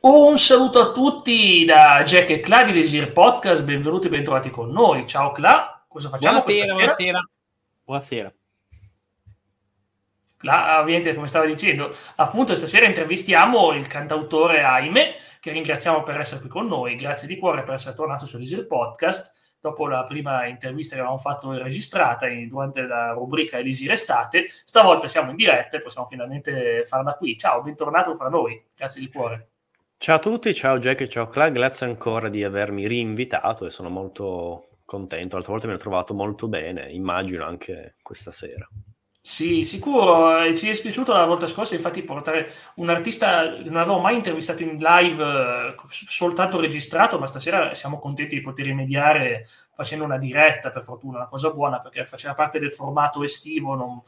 Un saluto a tutti da Jack e Cla di Desir Podcast, benvenuti e bentrovati con noi. Ciao Cla, cosa facciamo buonasera, buonasera. Buonasera. Cla, ovviamente, come stavo dicendo, appunto stasera intervistiamo il cantautore Aime, che ringraziamo per essere qui con noi. Grazie di cuore per essere tornato su Desir Podcast. Dopo la prima intervista che avevamo fatto registrata in, durante la rubrica Elisir Estate, stavolta siamo in diretta e possiamo finalmente farla qui. Ciao, bentornato fra noi. Grazie di cuore. Ciao a tutti, ciao Jack e ciao Clark, grazie ancora di avermi rinvitato e sono molto contento. L'altra volta mi ho trovato molto bene, immagino anche questa sera. Sì, sicuro, ci è dispiaciuto la volta scorsa infatti portare un artista che non avevo mai intervistato in live, eh, soltanto registrato, ma stasera siamo contenti di poter rimediare facendo una diretta, per fortuna, una cosa buona, perché faceva parte del formato estivo, non,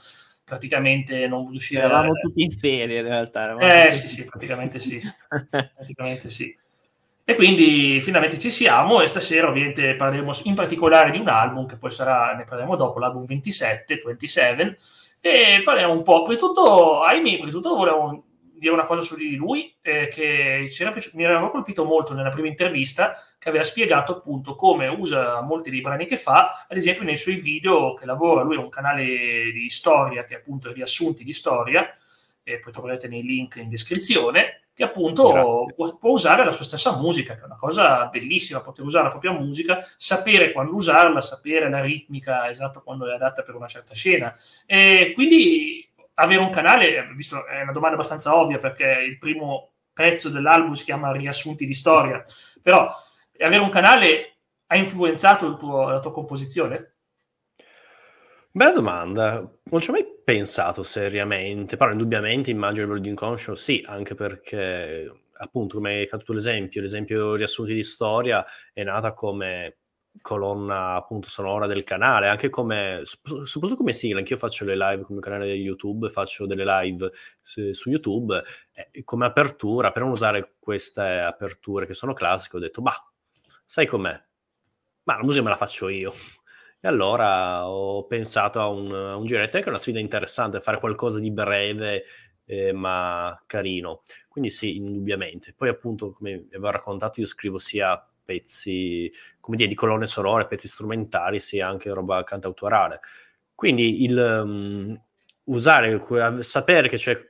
praticamente non riusciva... Eravamo tutti in ferie in realtà. Eh sì, sì, praticamente sì. praticamente sì. E quindi finalmente ci siamo e stasera ovviamente parleremo in particolare di un album che poi sarà, ne parleremo dopo, l'album 27, 27, e parliamo un po', prima di tutto, ahimè, prima di tutto volevo dire una cosa su di lui eh, che mi aveva colpito molto nella prima intervista che aveva spiegato appunto come usa molti dei brani che fa, ad esempio nei suoi video che lavora, lui ha un canale di storia che è appunto riassunti di storia e poi troverete nei link in descrizione che appunto può, può, usare la sua stessa musica, che è una cosa bellissima, poter usare la propria musica, sapere quando usarla, sapere la ritmica esatta quando è adatta per una certa scena. E quindi avere un canale, visto è una domanda abbastanza ovvia perché il primo pezzo dell'album si chiama Riassunti di storia, però avere un canale ha influenzato tuo, la tua composizione? Bella domanda, non ci ho mai pensato seriamente, però indubbiamente immagino il di inconscio sì, anche perché appunto come hai fatto l'esempio, l'esempio riassunti di storia è nata come colonna appunto sonora del canale, anche come, soprattutto come sigla, anch'io faccio le live come canale di YouTube, faccio delle live su, su YouTube, eh, come apertura, per non usare queste aperture che sono classiche, ho detto, ma sai com'è? Ma la musica me la faccio io. E allora ho pensato a un, a un giretto, è anche una sfida interessante, fare qualcosa di breve eh, ma carino. Quindi sì, indubbiamente. Poi appunto, come vi avevo raccontato, io scrivo sia pezzi, come dire, di colonne sonore, pezzi strumentali, sia anche roba cantautorale. Quindi il um, usare, sapere che c'è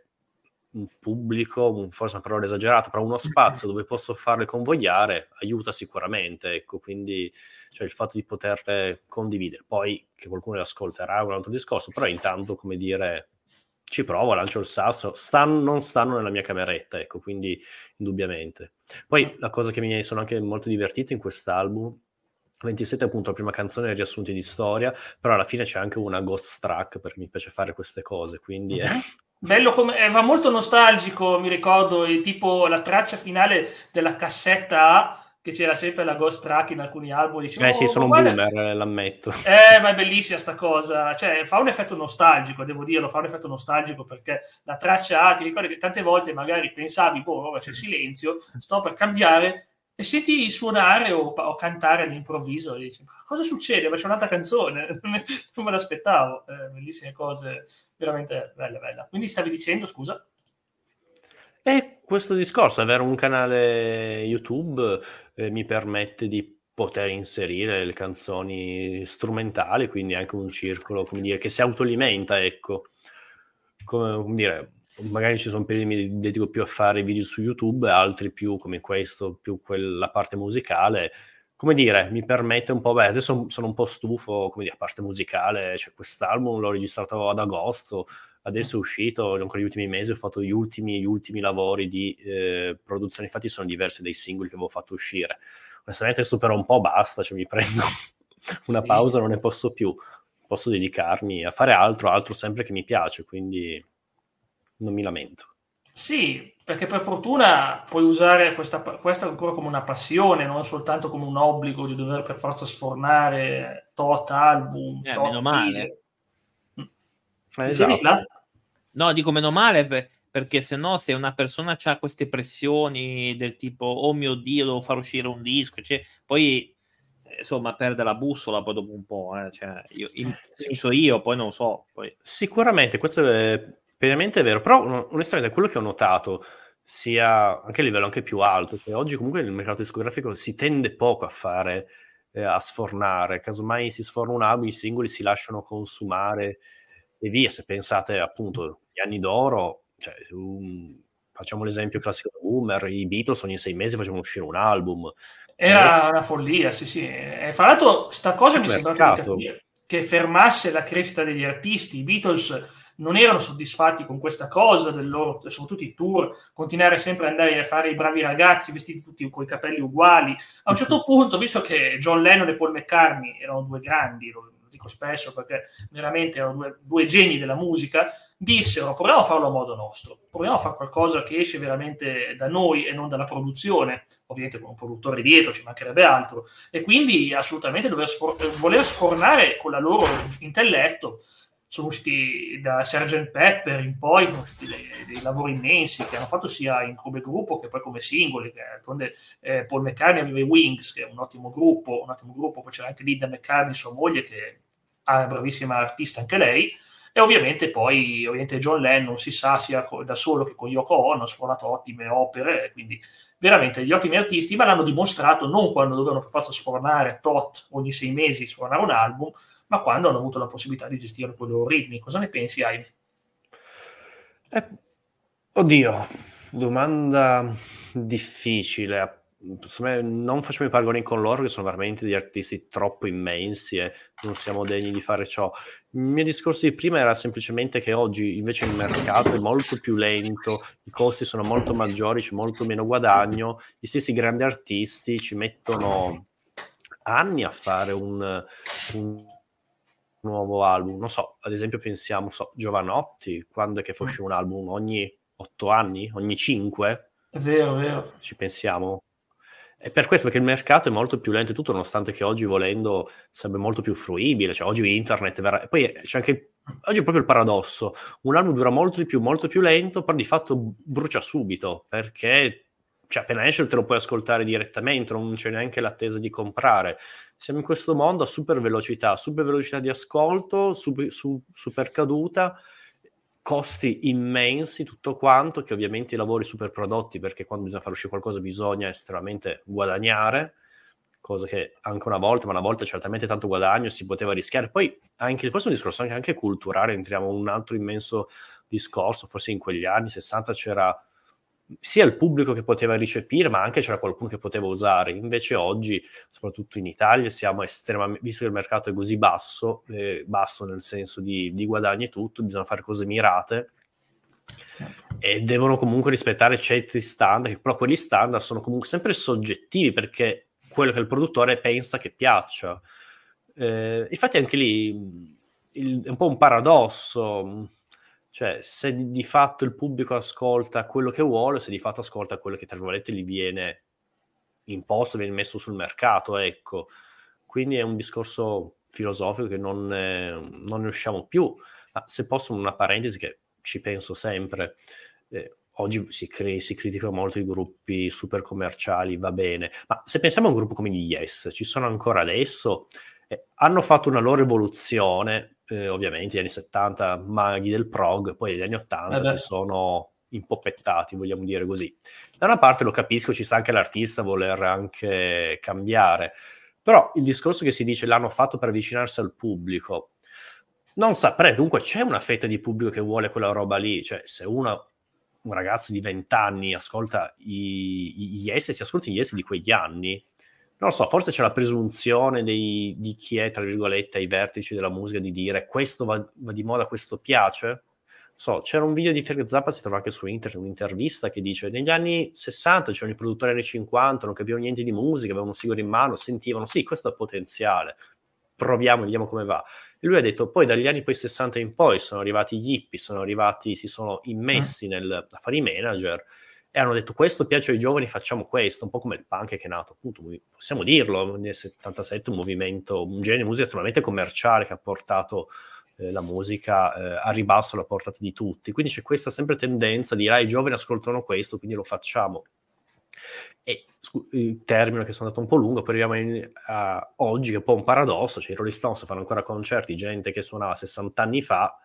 un pubblico, forse una parola esagerata, però uno spazio dove posso farle convogliare aiuta sicuramente, ecco, quindi cioè, il fatto di poterle condividere. Poi che qualcuno le ascolterà è un altro discorso, però intanto, come dire, ci provo, lancio il sasso, stanno, non stanno nella mia cameretta, ecco, quindi indubbiamente. Poi la cosa che mi sono anche molto divertito in quest'album 27 è appunto la prima canzone riassunti di storia, però alla fine c'è anche una ghost track perché mi piace fare queste cose, quindi è... Bello come... Eh, va molto nostalgico, mi ricordo, tipo la traccia finale della cassetta A che c'era sempre la ghost track in alcuni album. Dicevo, eh sì, oh, sono un boomer, eh, l'ammetto. Eh, ma è bellissima sta cosa. Cioè, fa un effetto nostalgico, devo dirlo, fa un effetto nostalgico perché la traccia A, ti ricordi che tante volte magari pensavi, boh, ora c'è silenzio, sto per cambiare, e senti suonare o, o cantare all'improvviso e dici, ma cosa succede? Ma c'è un'altra canzone, non me l'aspettavo. Eh, bellissime cose, veramente bella, bella. Quindi stavi dicendo, scusa? E questo discorso, avere un canale YouTube eh, mi permette di poter inserire le canzoni strumentali, quindi anche un circolo, come dire, che si autoalimenta, ecco. Come, come dire, magari ci sono periodi che mi dedico più a fare video su YouTube, altri più come questo, più quella parte musicale. Come dire, mi permette un po', beh, adesso sono un po' stufo, come dire, a parte musicale, cioè quest'album l'ho registrato ad agosto, adesso è uscito, ancora gli ultimi mesi ho fatto gli ultimi, gli ultimi lavori di eh, produzione, infatti sono diversi dai singoli che avevo fatto uscire. Onestamente adesso però un po' basta, cioè mi prendo una sì. pausa, non ne posso più, posso dedicarmi a fare altro, altro sempre che mi piace, quindi non mi lamento. Sì, perché per fortuna puoi usare questa, questa ancora come una passione, non soltanto come un obbligo di dover per forza sfornare tot album, eh, tot meno male. Eh, esatto. No, dico meno male per, perché se no se una persona ha queste pressioni del tipo oh mio Dio devo far uscire un disco, cioè, poi insomma perde la bussola poi dopo un po', eh. cioè, io, in, penso io, poi non lo so. Poi. Sicuramente, questo è pienamente vero, però onestamente quello che ho notato sia anche a livello anche più alto. Cioè, oggi comunque nel mercato discografico si tende poco a fare, eh, a sfornare, casomai si sforna un album, i singoli si lasciano consumare e via. Se pensate appunto agli anni d'oro, cioè, um, facciamo l'esempio classico da Boomer, i Beatles ogni sei mesi facevano uscire un album. Era una follia, sì, sì. E fra l'altro, sta cosa mi sembra che fermasse la crescita degli artisti. I Beatles non erano soddisfatti con questa cosa del loro, soprattutto i tour, continuare sempre ad andare a fare i bravi ragazzi vestiti tutti con i capelli uguali. A un certo punto, visto che John Lennon e Paul McCartney erano due grandi, dico spesso perché veramente erano due, due geni della musica, dissero proviamo a farlo a modo nostro, proviamo a fare qualcosa che esce veramente da noi e non dalla produzione, ovviamente con un produttore dietro ci mancherebbe altro, e quindi assolutamente dover sfor- voler sfornare con la loro intelletto sono usciti da Sgt. Pepper in poi, sono usciti dei, dei, lavori immensi che hanno fatto sia in come gruppo che poi come singoli, d'altronde eh, Paul McCartney aveva i Wings, che è un ottimo gruppo, un ottimo gruppo, poi c'era anche Linda McCartney, sua moglie, che bravissima artista anche lei, e ovviamente poi ovviamente John Lennon si sa sia da solo che con Yoko Ono ha sfornato ottime opere, quindi veramente degli ottimi artisti, ma l'hanno dimostrato non quando dovevano per forza sfornare tot ogni sei mesi, sfornare un album, ma quando hanno avuto la possibilità di gestire quei loro ritmi. Cosa ne pensi, Aimi? Eh, oddio, domanda difficile. Me, non facciamo i paragoni con loro, che sono veramente degli artisti troppo immensi e non siamo degni di fare ciò. Il mio discorso di prima era semplicemente che oggi invece il mercato è molto più lento, i costi sono molto maggiori, c'è molto meno guadagno, gli stessi grandi artisti ci mettono anni a fare un, un nuovo album. Non so, ad esempio pensiamo, so, Giovanotti, quando è che uscire un album? Ogni otto anni? Ogni cinque? È vero, è vero. Ci pensiamo. E per questo, perché il mercato è molto più lento e tutto, nonostante che oggi volendo sarebbe molto più fruibile, cioè oggi internet, vera... poi c'è anche, oggi è proprio il paradosso, un album dura molto di più, molto più lento, però di fatto brucia subito, perché cioè, appena esce te lo puoi ascoltare direttamente, non c'è neanche l'attesa di comprare. Siamo in questo mondo a super velocità, super velocità di ascolto, super, su, super caduta, costi immensi, tutto quanto, che ovviamente i lavori super prodotti, perché quando bisogna far uscire qualcosa bisogna estremamente guadagnare, cosa che anche una volta, ma una volta certamente tanto guadagno si poteva rischiare. Poi anche, forse un discorso anche, anche culturale, entriamo in un altro immenso discorso, forse in quegli anni 60 c'era sia il pubblico che poteva ricepire, ma anche c'era qualcuno che poteva usare. Invece oggi, soprattutto in Italia, siamo estremamente, visto che il mercato è così basso, eh, basso nel senso di, di guadagni e tutto, bisogna fare cose mirate e devono comunque rispettare certi standard, però quelli standard sono comunque sempre soggettivi perché quello che il produttore pensa che piaccia. Eh, infatti anche lì il, è un po' un paradosso cioè, se di, di, fatto il pubblico ascolta quello che vuole, se di fatto ascolta quello che, tra virgolette, gli viene imposto, viene messo sul mercato, ecco. Quindi è un discorso filosofico che non, eh, non ne usciamo più. Ma se posso, una parentesi che ci penso sempre. Eh, oggi si, cre- si critica molto i gruppi super commerciali, va bene, ma se pensiamo a un gruppo come gli Yes, ci sono ancora adesso, eh, hanno fatto una loro evoluzione, eh, ovviamente gli anni 70 maghi del prog, poi negli anni 80 eh si sono impoppettati, vogliamo dire così. Da una parte lo capisco, ci sta anche l'artista voler anche cambiare, però il discorso che si dice l'hanno fatto per avvicinarsi al pubblico, non saprei, comunque c'è una fetta di pubblico che vuole quella roba lì, cioè se una, un ragazzo di 20 anni ascolta gli yes, si ascolta gli yes di quegli anni, non lo so, forse c'è la presunzione dei, di chi è, tra virgolette, ai vertici della musica di dire questo va, va di moda, questo piace. So, c'era un video di Frank Zappa, si trova anche su internet, un'intervista che dice negli anni 60 c'erano i produttori anni 50, non capivano niente di musica, avevano un sigaro in mano, sentivano sì, questo ha potenziale, proviamo, vediamo come va. E lui ha detto, poi dagli anni poi 60 in poi sono arrivati gli hippie, sono arrivati, si sono immessi mm. nel, a fare i manager, e hanno detto questo piace ai giovani, facciamo questo, un po' come il punk che è nato, appunto, possiamo dirlo, nel 77 un movimento, un genere di musica estremamente commerciale che ha portato eh, la musica eh, a ribasso alla portata di tutti, quindi c'è questa sempre tendenza di dire ah, i giovani ascoltano questo, quindi lo facciamo. E il termine che sono andato un po' lungo, poi arriviamo in, a oggi che è un po' un paradosso, cioè i Rolling Stones fanno ancora concerti, gente che suonava 60 anni fa,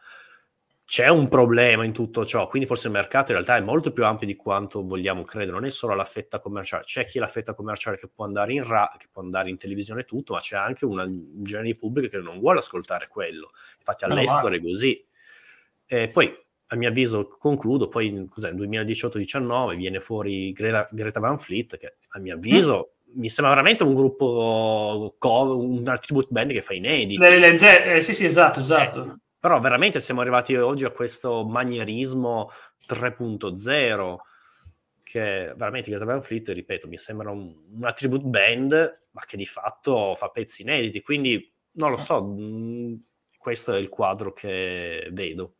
c'è un problema in tutto ciò, quindi forse il mercato in realtà è molto più ampio di quanto vogliamo credere, non è solo la fetta commerciale, c'è chi ha la fetta commerciale che può andare in ra, che può andare in televisione e tutto, ma c'è anche una, un genere di pubblico che non vuole ascoltare quello, infatti all'estero è così. E poi, a mio avviso, concludo, poi cos'è, nel 2018-19 viene fuori Greta, Greta Van Fleet, che a mio avviso... Mm mi sembra veramente un gruppo cover, un tribute band che fa inediti. Le, le eh, sì, sì, esatto, esatto. Eh, però veramente siamo arrivati oggi a questo manierismo 3.0 che veramente Greta Van Fleet, ripeto, mi sembra un, una tribute band, ma che di fatto fa pezzi inediti, quindi non lo so, mh, mm, questo è il quadro che vedo.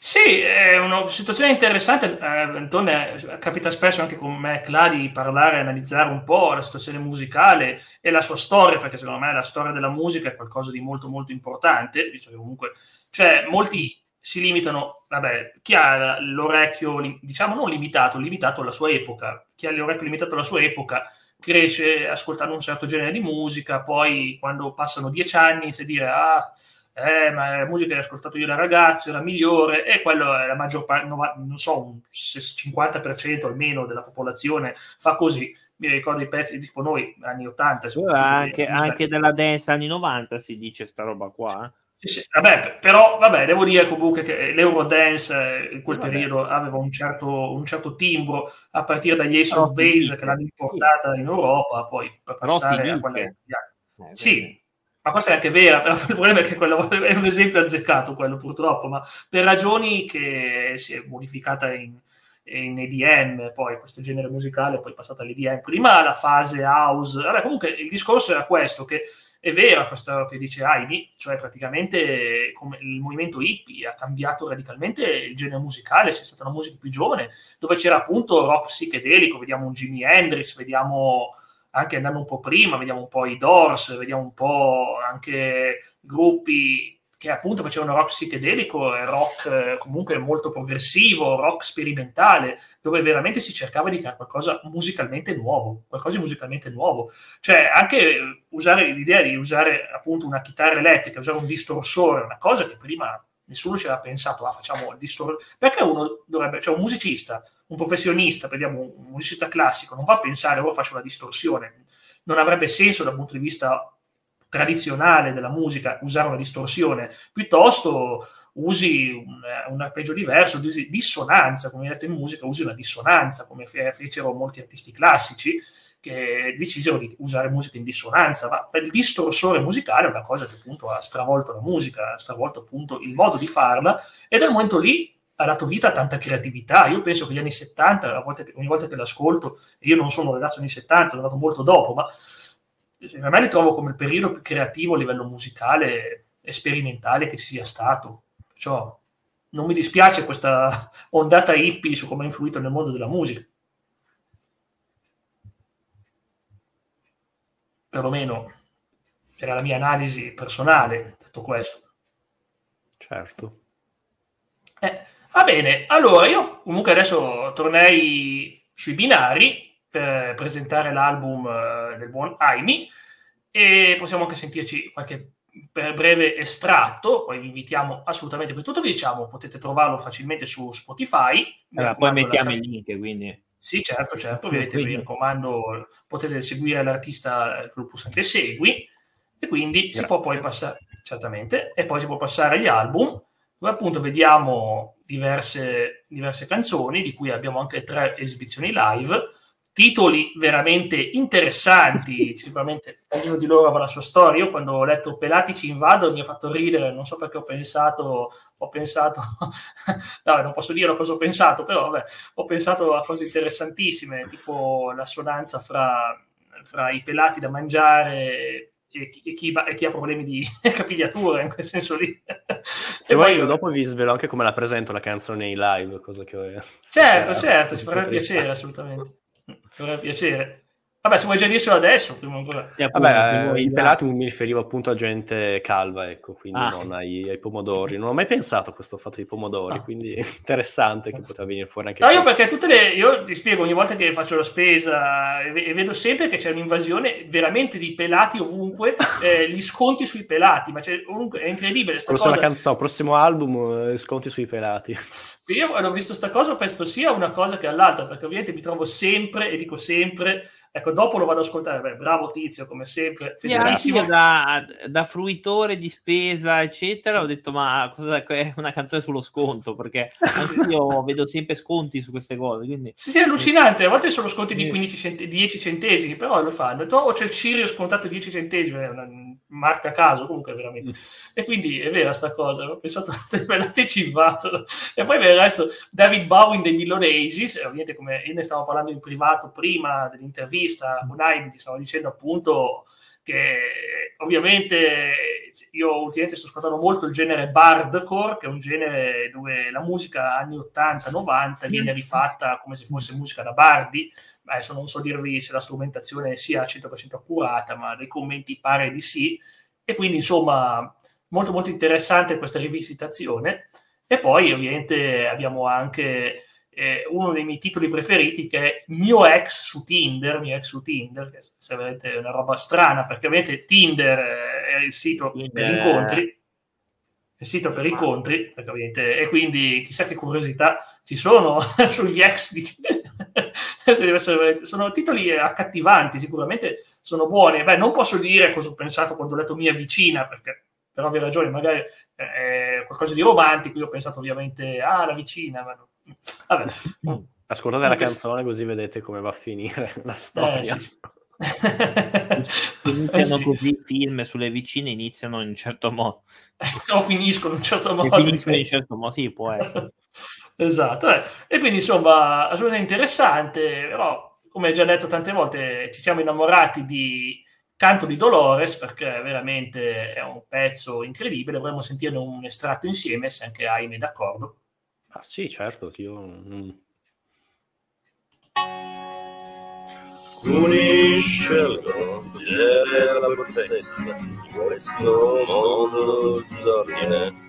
Sì, è una situazione interessante. Eh, Antone, capita spesso anche con me Cla di parlare e analizzare un po' la situazione musicale e la sua storia, perché secondo me la storia della musica è qualcosa di molto molto importante, visto che comunque, cioè, molti si limitano, vabbè, chi ha l'orecchio, diciamo non limitato, limitato alla sua epoca, chi ha l'orecchio limitato alla sua epoca cresce ascoltando un certo genere di musica, poi quando passano dieci anni si dire, ah, eh, ma la musica che ho ascoltato io da ragazzo era migliore e quello è la maggior parte, non so, un 50% almeno della popolazione fa così. Mi ricordo i pezzi tipo noi, anni 80. Anche, anche della dance anni 90 si dice sta roba qua. Eh. Sì, sì. Vabbè, però vabbè, devo dire comunque che l'Eurodance in quel vabbè. periodo aveva un certo, un certo, timbro a partire dagli Ace of Base che l'hanno importata in Europa, poi per passare a quella... Eh, sì, ma questa è anche vera, però il problema è che quello è un esempio azzeccato quello purtroppo, ma per ragioni che si è modificata in, in EDM, poi questo genere musicale, poi passata all'EDM, prima la fase house, vabbè comunque il discorso era questo, che è vero questo che dice Aimi, cioè praticamente il movimento hippie ha cambiato radicalmente il genere musicale, c'è stata una musica più giovane, dove c'era appunto rock psichedelico, vediamo un Jimi Hendrix, vediamo anche andando un po' prima, vediamo un po' i Doors, vediamo un po' anche gruppi che appunto facevano rock psichedelico e rock eh, comunque molto progressivo, rock sperimentale, dove veramente si cercava di fare qualcosa musicalmente nuovo, qualcosa di musicalmente nuovo. Cioè anche usare l'idea di usare appunto una chitarra elettrica, usare un distorsore, una cosa che prima nessuno ci aveva pensato, ah, facciamo il distorsore. Perché uno dovrebbe, cioè un musicista, un professionista, vediamo un musicista classico, non va a pensare, ora faccio una distorsione. Non avrebbe senso dal punto di vista tradizionale della musica usare una distorsione, piuttosto usi un, un arpeggio diverso, usi dissonanza, come detto in musica, usi una dissonanza, come fecero molti artisti classici, che decisero di usare musica in dissonanza, ma il distorsore musicale è una cosa che appunto ha stravolto la musica, ha stravolto appunto il modo di farla e dal momento lì ha dato vita a tanta creatività. Io penso che gli anni 70, volte, ogni volta che l'ascolto, io non sono un ragazzo anni 70, sono nato molto dopo, ma per me li trovo come il periodo più creativo a livello musicale e sperimentale che ci sia stato. Perciò non mi dispiace questa ondata hippie su come ha influito nel mondo della musica. perlomeno era la mia analisi personale, detto questo. Certo. Eh, va bene, allora io comunque adesso tornerei sui binari per presentare l'album eh, del buon Aimi e possiamo anche sentirci qualche breve estratto, poi vi invitiamo assolutamente per tutto vi diciamo, potete trovarlo facilmente su Spotify. Allora, poi mettiamo il link, quindi sì, certo, certo, ovviamente quindi... vi raccomando, potete seguire l'artista con il pulsante segui e quindi Grazie. si può poi passare, certamente, e poi si può passare agli album, dove appunto vediamo diverse, diverse canzoni, di cui abbiamo anche tre esibizioni live, titoli veramente interessanti, sicuramente ognuno di loro avrà la sua storia. Io quando ho letto Pelati ci invado mi ha fatto ridere, non so perché ho pensato, ho pensato, no, non posso dire cosa ho pensato, però vabbè, ho pensato a cose interessantissime, tipo l'assonanza fra, fra i pelati da mangiare e chi, e, chi, e chi, ha problemi di capigliatura in quel senso lì. Se vuoi, io dopo vi svelo anche come la presento la canzone nei live, cosa che certo, certo, ci farebbe piacere assolutamente. Mi farebbe piacere. Vabbè, se vuoi già dirselo adesso, prima ancora. Eh, Vabbè, eh, i pelati mi riferivo appunto a gente calva, ecco, quindi ah. non ai, ai, pomodori. Non ho mai pensato a questo fatto dei pomodori, ah. quindi interessante che poteva venire fuori anche No, questo. io perché tutte le... Io ti spiego, ogni volta che faccio la spesa e, e vedo sempre che c'è un'invasione veramente di pelati ovunque, eh, gli sconti sui pelati, ma ovunque, è incredibile sta prossima cosa. canzone, prossimo album, eh, sconti sui pelati. Io quando ho visto sta cosa penso sia una cosa che all'altra, perché ovviamente mi trovo sempre, e dico sempre Ecco, dopo lo vado ad ascoltare. Beh, bravo Tizio, come sempre. Fedelissimo. Da, da, fruitore di spesa, eccetera, ho detto, ma cosa, è una canzone sullo sconto? Perché anche io vedo sempre sconti su queste cose. Quindi... Sì, sì, è allucinante. A volte sono sconti di 15 cent- 10 centesimi, però lo fanno. O c'è il Cirio scontato 10 centesimi, è una marca a caso, comunque veramente. E quindi è vera sta cosa. Ho pensato aver anticipato. E poi per il resto, David Bowen dei Milonesis, ovviamente come io ne stavo parlando in privato prima dell'intervista intervista con Aimi ti stavo dicendo appunto che ovviamente io ultimamente sto ascoltando molto il genere bardcore, che è un genere dove la musica anni 80-90 viene rifatta come se fosse musica da bardi. Adesso non so dirvi se la strumentazione sia 100% accurata, ma dai commenti pare di sì. E quindi insomma molto molto interessante questa rivisitazione. E poi ovviamente abbiamo anche eh, uno dei miei titoli preferiti che è Mio ex su Tinder, mio ex su Tinder, che è veramente una roba strana, perché ovviamente Tinder è il sito Tinder. per incontri, il sito per incontri, e quindi chissà che curiosità ci sono sugli ex di Tinder. sono titoli accattivanti, sicuramente sono buoni. Beh, non posso dire cosa ho pensato quando ho letto Mia vicina, perché per ovvie ragioni magari è qualcosa di romantico, io ho pensato ovviamente, ah, la vicina, ma Vabbè. Ascoltate la canzone così vedete come va a finire la storia. Eh, sì. iniziano eh, così i film sulle vicine iniziano in un certo modo o finiscono in un certo modo finiscono in un certo modo sì può essere esatto eh. e quindi insomma assolutamente interessante però come già detto tante volte ci siamo innamorati di Canto di Dolores perché veramente è un pezzo incredibile vorremmo sentirne un estratto insieme se anche Aime è d'accordo Ah sì, certo, io... Mm. Alcuni scelgono di vedere la fortezza di questo mondo disordine.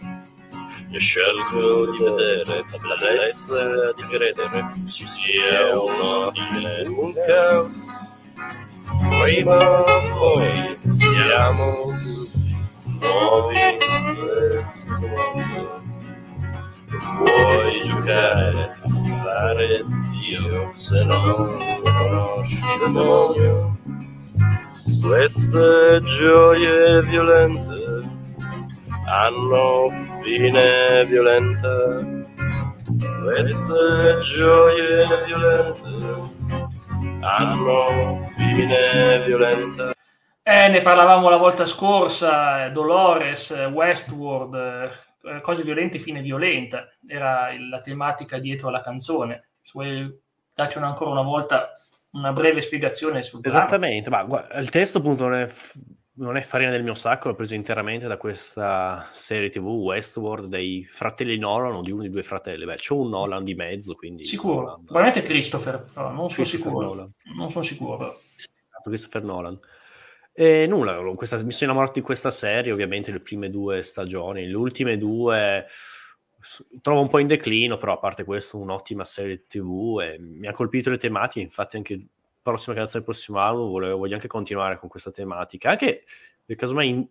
Io scelgo di vedere la bellezza di credere ci sia una fine, un caos. Prima o poi siamo nuovi puoi giocare a fare Dio se non conosci il demonio. Queste gioie violente hanno fine violenta. Queste gioie violente hanno fine violenta. Eh, ne parlavamo la volta scorsa, Dolores, Westworld, eh, cose violente fine violenta, era la tematica dietro alla canzone. Se vuoi darci una, ancora una volta una breve spiegazione sul Esattamente, ma guarda, il testo appunto non è, non è, farina del mio sacco, l'ho preso interamente da questa serie tv Westworld dei fratelli Nolan o di uno dei due fratelli. Beh, c'è un Nolan di mezzo, quindi... Sicuro, Nolan. probabilmente Christopher, però non sono sicuro. Nolan. Non sono sicuro. Sì, Christopher Nolan. E nulla, questa, mi sono innamorato di questa serie, ovviamente le prime due stagioni, le ultime due trovo un po' in declino, però a parte questo un'ottima serie tv e mi ha colpito le tematiche, infatti anche prossima canzone del prossimo album volevo, voglio anche continuare con questa tematica, anche nel caso mai in,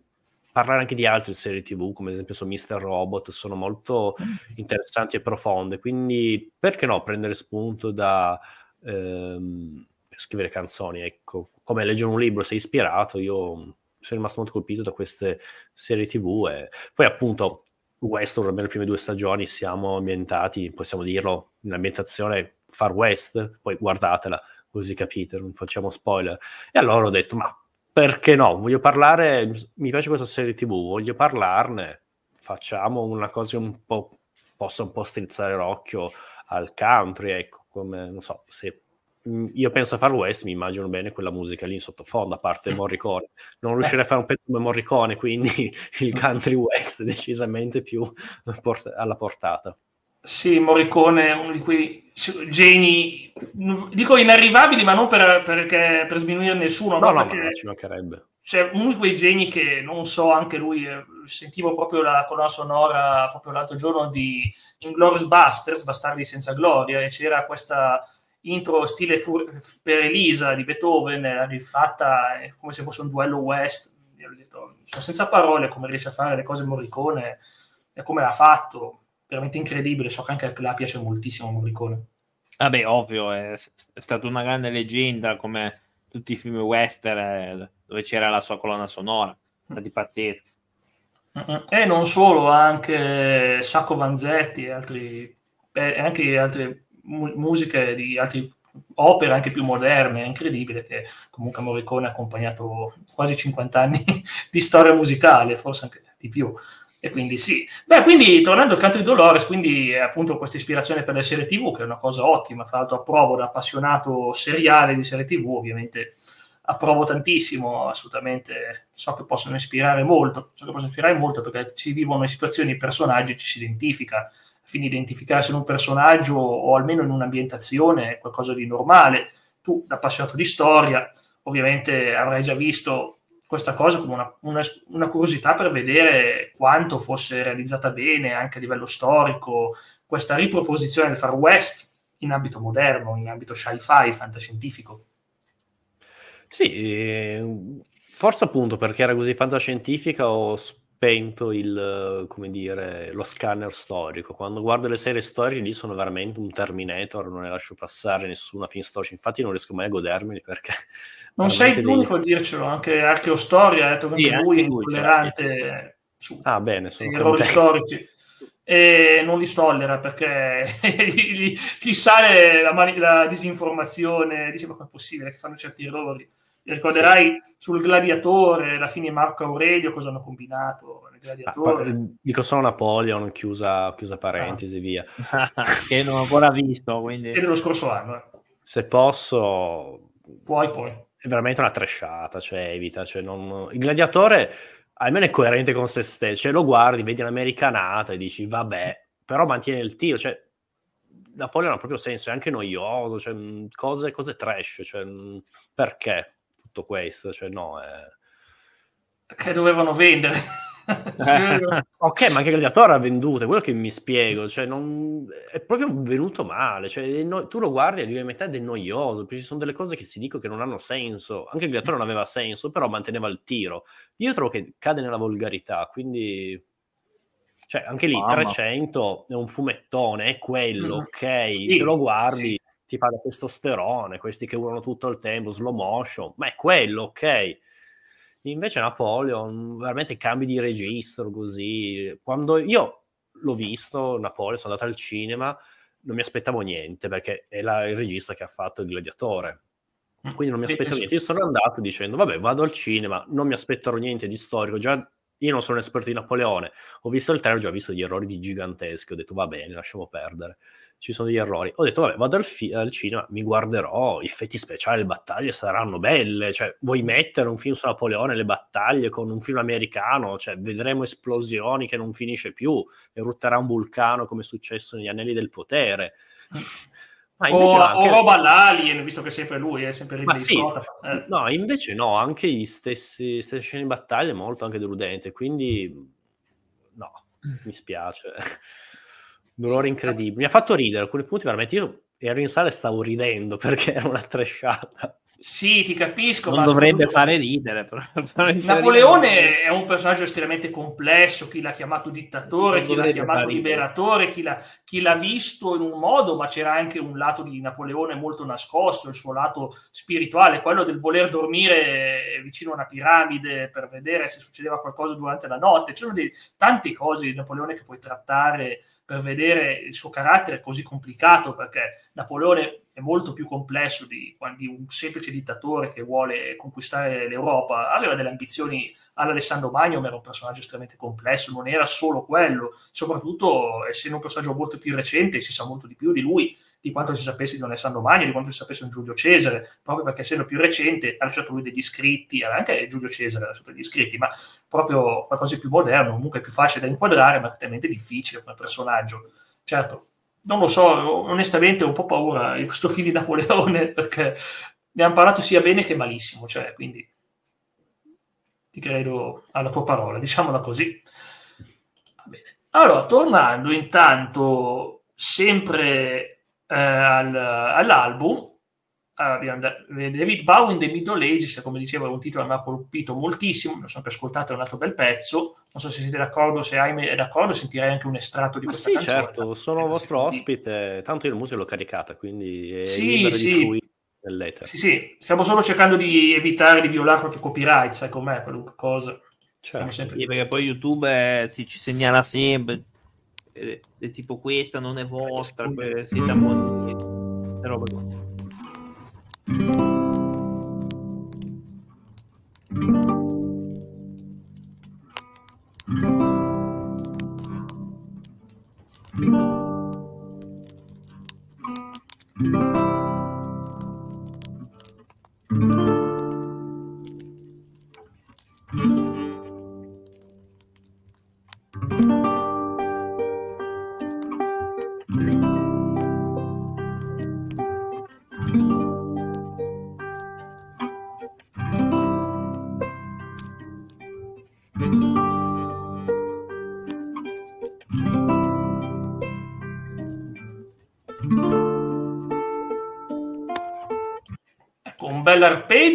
parlare anche di altre serie tv, come ad esempio su Mr. Robot, sono molto interessanti e profonde, quindi perché no prendere spunto da... Ehm, scrivere canzoni, ecco, come leggere un libro, sei ispirato, io sono rimasto molto colpito da queste serie tv e poi appunto Westworld, nelle prime due stagioni siamo ambientati, possiamo dirlo, in ambientazione Far West, poi guardatela, così capite, non facciamo spoiler. E allora ho detto, ma perché no? Voglio parlare, mi piace questa serie tv, voglio parlarne, facciamo una cosa un po', possa un po' strizzare l'occhio al country, ecco, come, non so, se Mhmm, io penso a Far West, mi immagino bene quella musica lì in sottofondo, a parte Morricone. Non riuscirei a fare un pezzo come Morricone, quindi il country west è decisamente più alla portata. Sì, Morricone, uno di quei geni, dico inarrivabili, ma non per, perché, per sminuire nessuno, no, no, perché no, ci mancherebbe. Cioè, uno di quei geni che non so, anche lui, eh, sentivo proprio la colonna sonora proprio l'altro giorno di Inglourious Busters, Bastardi senza gloria, e c'era questa intro stile fur- per Elisa di Beethoven, rifatta come se fosse un duello West. Io ho detto, sono senza parole come riesce a fare le cose Morricone e come l'ha fatto, veramente incredibile. So che anche a Cla piace moltissimo Morricone. Vabbè, ovvio, è, è stata una grande leggenda come tutti i film western eh, dove c'era la sua colonna sonora, stati pazzeschi. E non solo, anche Sacco Vanzetti e altri, anche altre mu- musiche di altre opere anche più moderne, è incredibile che comunque Morricone ha accompagnato quasi 50 anni di storia musicale, forse anche di più. E quindi sì. Beh, quindi tornando al canto di Dolores, quindi appunto questa ispirazione per le serie TV, che è una cosa ottima, fra l'altro approvo da appassionato seriale di serie TV, ovviamente approvo tantissimo, assolutamente, so che possono ispirare molto, so che possono ispirare molto perché ci vivono in situazioni, personaggi, ci si identifica, fine identificarsi in un personaggio o almeno in un'ambientazione è qualcosa di normale. Tu, da appassionato di storia, ovviamente avrai già visto questa cosa come una, una, una, curiosità per vedere quanto fosse realizzata bene anche a livello storico, questa riproposizione del Far West in ambito moderno, in ambito sci-fi, fantascientifico. Sì, forse appunto perché era così fantascientifica ho spento il, come dire, lo scanner storico. Quando guardo le serie storiche lì sono veramente un Terminator, non ne lascio passare nessuna film storica. Infatti non riesco mai a godermeli perché... Non sei l'unico dei... a dircelo, anche Archeostoria ha detto che sì, lui è intollerante su ah, bene, sono errori storici. E non li tollera perché gli, gli, sale la, la, disinformazione, dice ma è possibile che fanno certi errori? Ricorderai sì. sul gladiatore, la fine Marco Aurelio, cosa hanno combinato. Ah, dico solo Napoleon, chiusa, chiusa parentesi, ah. via. che non ho ancora visto, quindi... E dello scorso anno. Eh. Se posso... Puoi, poi. È veramente una tresciata, cioè evita. Cioè non... Il gladiatore almeno è coerente con se stesso, cioè lo guardi, vedi un'americanata e dici vabbè, però mantiene il tiro, cioè Napoleon ha proprio senso, è anche noioso, cioè, cose, cose trash, cioè, perché? Tutto questo, cioè no, è... Che dovevano vendere. ok, ma anche Gladiatore ha venduto, è quello che mi spiego, cioè non... è proprio venuto male, cioè, no... tu lo guardi e arrivi a metà ed è noioso, perché ci sono delle cose che si dicono che non hanno senso, anche Gladiatore non aveva senso, però manteneva il tiro. Io trovo che cade nella volgarità, quindi... Cioè, anche lì, Mamma. 300 è un fumettone, è quello, mm. ok, sì, te lo guardi, ti parla testosterone, questi che urlano tutto il tempo, slow motion, ma è quello, ok. Invece Napoleon, veramente cambi di registro così. Quando io l'ho visto, Napoleon, sono andato al cinema, non mi aspettavo niente, perché è la, il regista che ha fatto il gladiatore. Mm. Quindi non mi aspettavo niente. Io sono andato dicendo, vabbè, vado al cinema, non mi aspetterò niente di storico. Già io non sono un esperto di Napoleone, ho visto il trailer, ho già visto gli errori di giganteschi, ho detto va bene, lasciamo perdere ci sono degli errori. Ho detto, vabbè, vado al, fi- al, cinema, mi guarderò, gli effetti speciali, le battaglie saranno belle, cioè, vuoi mettere un film su Napoleone, le battaglie con un film americano, cioè, vedremo esplosioni che non finisce più, erutterà un vulcano come è successo negli Anelli del Potere. Ma o, anche... o roba all'Alien, visto che sempre lui, è sempre Ma sì, eh. No, invece no, anche gli stessi, stesse scene di battaglia molto anche deludente, quindi no, mi spiace dolore incredibile. Mi ha fatto ridere alcuni punti, veramente. Io ero in sala e stavo ridendo perché era una tresciata. Sì, ti capisco. Non dovrebbe fare ridere. Però. Napoleone è un personaggio estremamente complesso. Chi l'ha chiamato dittatore, chi l'ha chiamato liberatore, chi l'ha, chi l'ha, visto in un modo, ma c'era anche un lato di Napoleone molto nascosto, il suo lato spirituale, quello del voler dormire vicino a una piramide per vedere se succedeva qualcosa durante la notte. C'erano dei, tante cose di Napoleone che puoi trattare per vedere il suo carattere così complicato, perché Napoleone è molto più complesso di, di, un semplice dittatore che vuole conquistare l'Europa. Aveva delle ambizioni all'Alessandro Magno, ma era un personaggio estremamente complesso, non era solo quello, soprattutto essendo un personaggio molto più recente, si sa molto di più di lui, di quanto si sapesse di un Alessandro Magno, di quanto si sapesse di un Giulio Cesare, proprio perché essendo più recente ha lasciato lui degli scritti, anche Giulio Cesare ha lasciato degli scritti, ma proprio qualcosa di più moderno, comunque più facile da inquadrare, ma talmente difficile come personaggio. Certo, non lo so, onestamente ho un po' paura di questo film di Napoleone perché ne hanno parlato sia bene che malissimo, cioè, quindi ti credo alla tua parola, diciamola così. Allora, tornando intanto sempre eh, al, all'album, abbiamo David Bowie in the Middle Ages, come dicevo, è un titolo che mi ha colpito moltissimo, l'ho sempre ascoltato, è un altro bel pezzo, non so se siete d'accordo, se Jaime è d'accordo, sentirei anche un estratto di Ma questa sì, canzone. certo, sono vostro ospite, tanto io la musica l'ho caricata, quindi è Sì, sì. Sì, sì, stiamo solo cercando di evitare di violare qualche copyright, sai com'è, qualunque cosa. Certo. sempre- Sì, perché poi YouTube eh, si ci segnala sempre. Eh, È tipo questa non è vostra, que- siete ammonienti. e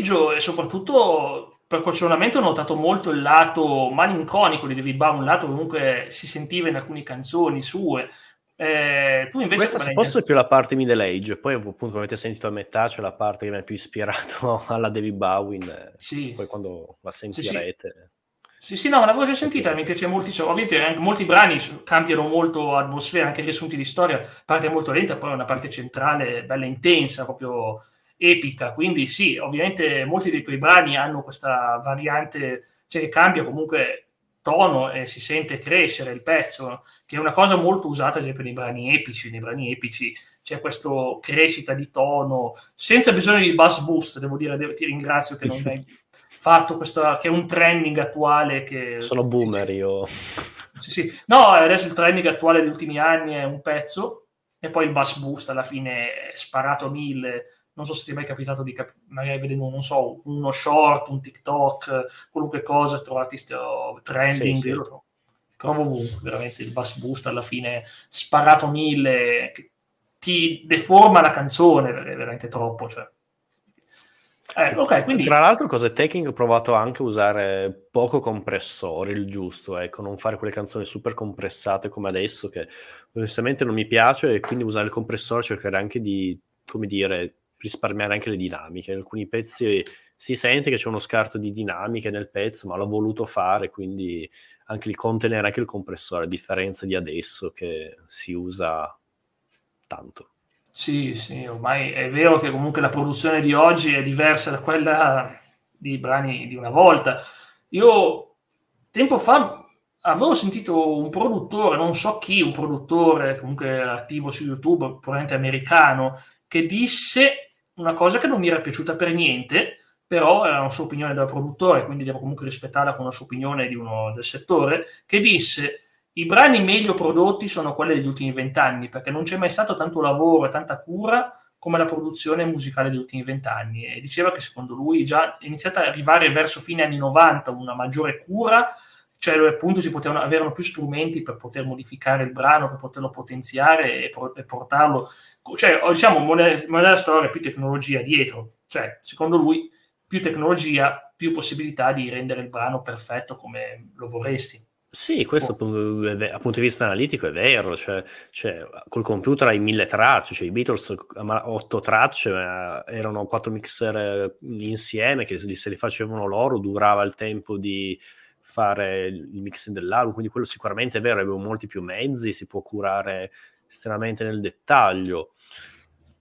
arpeggio e soprattutto per questo momento ho notato molto il lato malinconico di David Bowie, un lato che comunque si sentiva in alcune canzoni sue. Eh, tu invece Questa se l'hai fosse più la parte middle age, poi appunto come avete sentito a metà c'è la parte che mi ha più ispirato alla David Bowie, eh, Sì. poi quando la sì. sentirete. Sì, sì, no, ma l'avevo già sentita, mi piace moltissimo. Ovviamente anche molti brani cambiano molto atmosfera, anche riassunti di storia, parte molto lenta, poi una parte centrale bella intensa, proprio epica. Quindi sì, ovviamente molti dei tuoi brani hanno questa variante, cioè che cambia comunque tono e si sente crescere il pezzo, che è una cosa molto usata, ad esempio, nei brani epici. Nei brani epici c'è questa crescita di tono, senza bisogno di bass boost, devo dire, devo- ti ringrazio che non hai fatto questo, che è un trending attuale che... Sono boomer io. Sì, sì. No, adesso il trending attuale degli ultimi anni è un pezzo e poi il bass boost alla fine è sparato a mille. Non so se ti è mai capitato di cap- magari vedendo, non so, uno short, un TikTok, qualunque cosa, trovati sto trending. Sì, sì. Trovo, trovo ovunque, veramente il bass boost alla fine sparato mille, che ti deforma la canzone, è veramente troppo. Cioè. Eh, ok, quindi Tra l'altro, cose tecniche ho provato anche a usare poco compressore, il giusto, ecco, non fare quelle canzoni super compressate come adesso, che onestamente non mi piace, e quindi usare il compressore cercare anche di, come dire, risparmiare anche le dinamiche. In alcuni pezzi si sente che c'è uno scarto di dinamiche nel pezzo, ma l'ho voluto fare, quindi anche il contenere anche il compressore, a differenza di adesso che si usa tanto. Sì, sì, ormai è vero che comunque la produzione di oggi è diversa da quella di brani di una volta. Io tempo fa avevo sentito un produttore, non so chi, un produttore comunque attivo su YouTube, probabilmente americano, che disse una cosa che non mi era piaciuta per niente, però era una sua opinione da produttore, quindi devo comunque rispettarla con la sua opinione di uno del settore, che disse i brani meglio prodotti sono quelli degli ultimi vent'anni, perché non c'è mai stato tanto lavoro e tanta cura come la produzione musicale degli ultimi vent'anni. E diceva che secondo lui già è iniziata ad arrivare verso fine anni 90 una maggiore cura, cioè appunto si potevano avere più strumenti per poter modificare il brano, per poterlo potenziare e, por- e portarlo. Cioè, diciamo, della storia, più tecnologia dietro. Cioè, secondo lui, più tecnologia, più possibilità di rendere il brano perfetto come lo vorresti. Sì, questo Oh. ve- dal punto di vista analitico è vero, cioè, cioè, col computer hai mille tracce, cioè i Beatles otto tracce, ma erano quattro mixer eh, insieme che se li facevano loro durava il tempo di fare il mixing dell'album, quindi quello sicuramente è vero, abbiamo molti più mezzi, si può curare estremamente nel dettaglio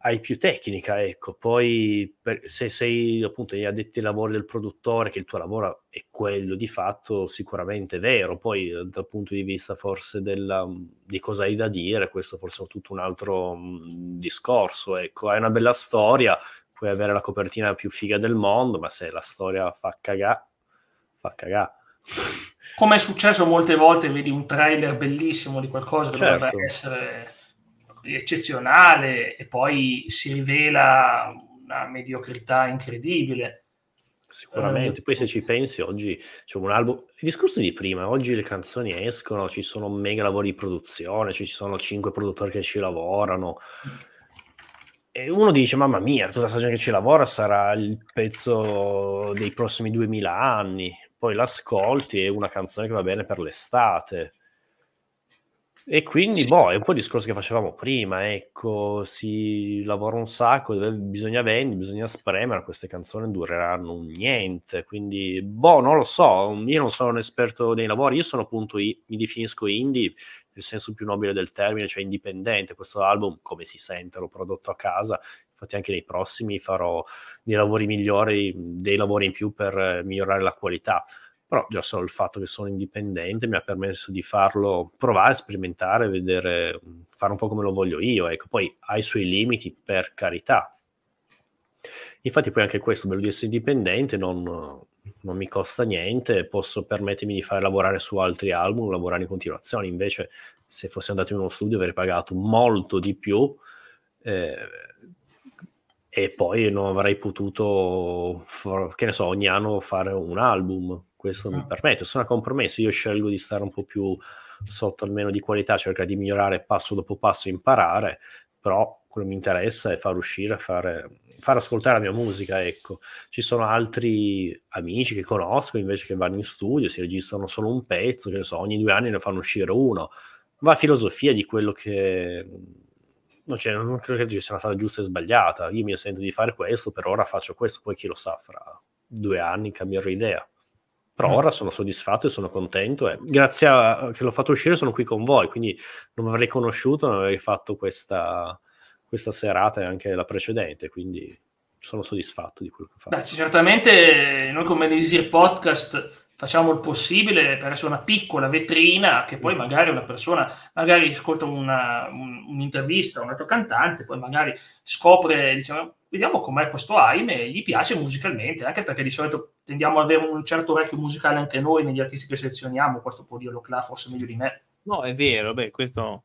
hai più tecnica, ecco. Poi per, se sei appunto gli addetti ai lavori del produttore, che il tuo lavoro è quello di fatto, sicuramente è vero. Poi eh, dal punto di vista forse della, di cosa hai da dire, questo forse è tutto un altro mh, discorso. Ecco, hai una bella storia, puoi avere la copertina più figa del mondo, ma se la storia fa cagà, fa cagà. Come è successo molte volte, vedi un trailer bellissimo di qualcosa che Certo. dovrebbe essere eccezionale e poi si rivela una mediocrità incredibile. Sicuramente, poi se ci pensi oggi c'è un album, il discorso di prima, oggi le canzoni escono, ci sono mega lavori di produzione, ci sono cinque produttori che ci lavorano e uno dice mamma mia, tutta questa gente che ci lavora sarà il pezzo dei prossimi 2000 anni, poi l'ascolti e è una canzone che va bene per l'estate e quindi, sì. boh, è un po' il discorso che facevamo prima, ecco, si lavora un sacco, bisogna vendere, bisogna spremere, queste canzoni dureranno niente, quindi, boh, non lo so, io non sono un esperto dei lavori, io sono appunto, mi definisco indie nel senso più nobile del termine, cioè indipendente, questo album, come si sente, l'ho prodotto a casa, infatti anche nei prossimi farò dei lavori migliori, dei lavori in più per migliorare la qualità. Però già solo il fatto che sono indipendente mi ha permesso di farlo, provare, sperimentare, vedere, fare un po' come lo voglio io, ecco, poi ha i suoi limiti per carità. Infatti poi anche questo, bello di essere indipendente, non, non mi costa niente, posso permettermi di fare lavorare su altri album, lavorare in continuazione, invece se fossi andato in uno studio avrei pagato molto di più eh, e poi non avrei potuto, che ne so, ogni anno fare un album questo mi permette, sono a compromesso, io scelgo di stare un po' più sotto almeno di qualità, cercare di migliorare passo dopo passo, imparare, però quello che mi interessa è far uscire, fare, far ascoltare la mia musica, ecco. Ci sono altri amici che conosco invece che vanno in studio, si registrano solo un pezzo, che ne so, ogni due anni ne fanno uscire uno. Va a filosofia di quello che... Non, cioè, non credo che ci sia una strada giusta e sbagliata. Io mi sento di fare questo, per ora faccio questo, poi chi lo sa, fra due anni cambierò idea. Però mm. ora sono soddisfatto e sono contento e grazie a che l'ho fatto uscire sono qui con voi, quindi non mi avrei conosciuto, non avrei fatto questa, questa serata e anche la precedente, quindi sono soddisfatto di quello che ho fatto. Beh, certamente noi come Desir Podcast facciamo il possibile per essere una piccola vetrina che poi mm. magari una persona magari ascolta una, un, un'intervista a un altro cantante, poi magari scopre, diciamo, vediamo com'è questo Aime e gli piace musicalmente, anche perché di solito tendiamo ad avere un certo orecchio musicale anche noi negli artisti che selezioniamo, questo può dirlo Cla forse meglio di me. No, è vero, beh, questo...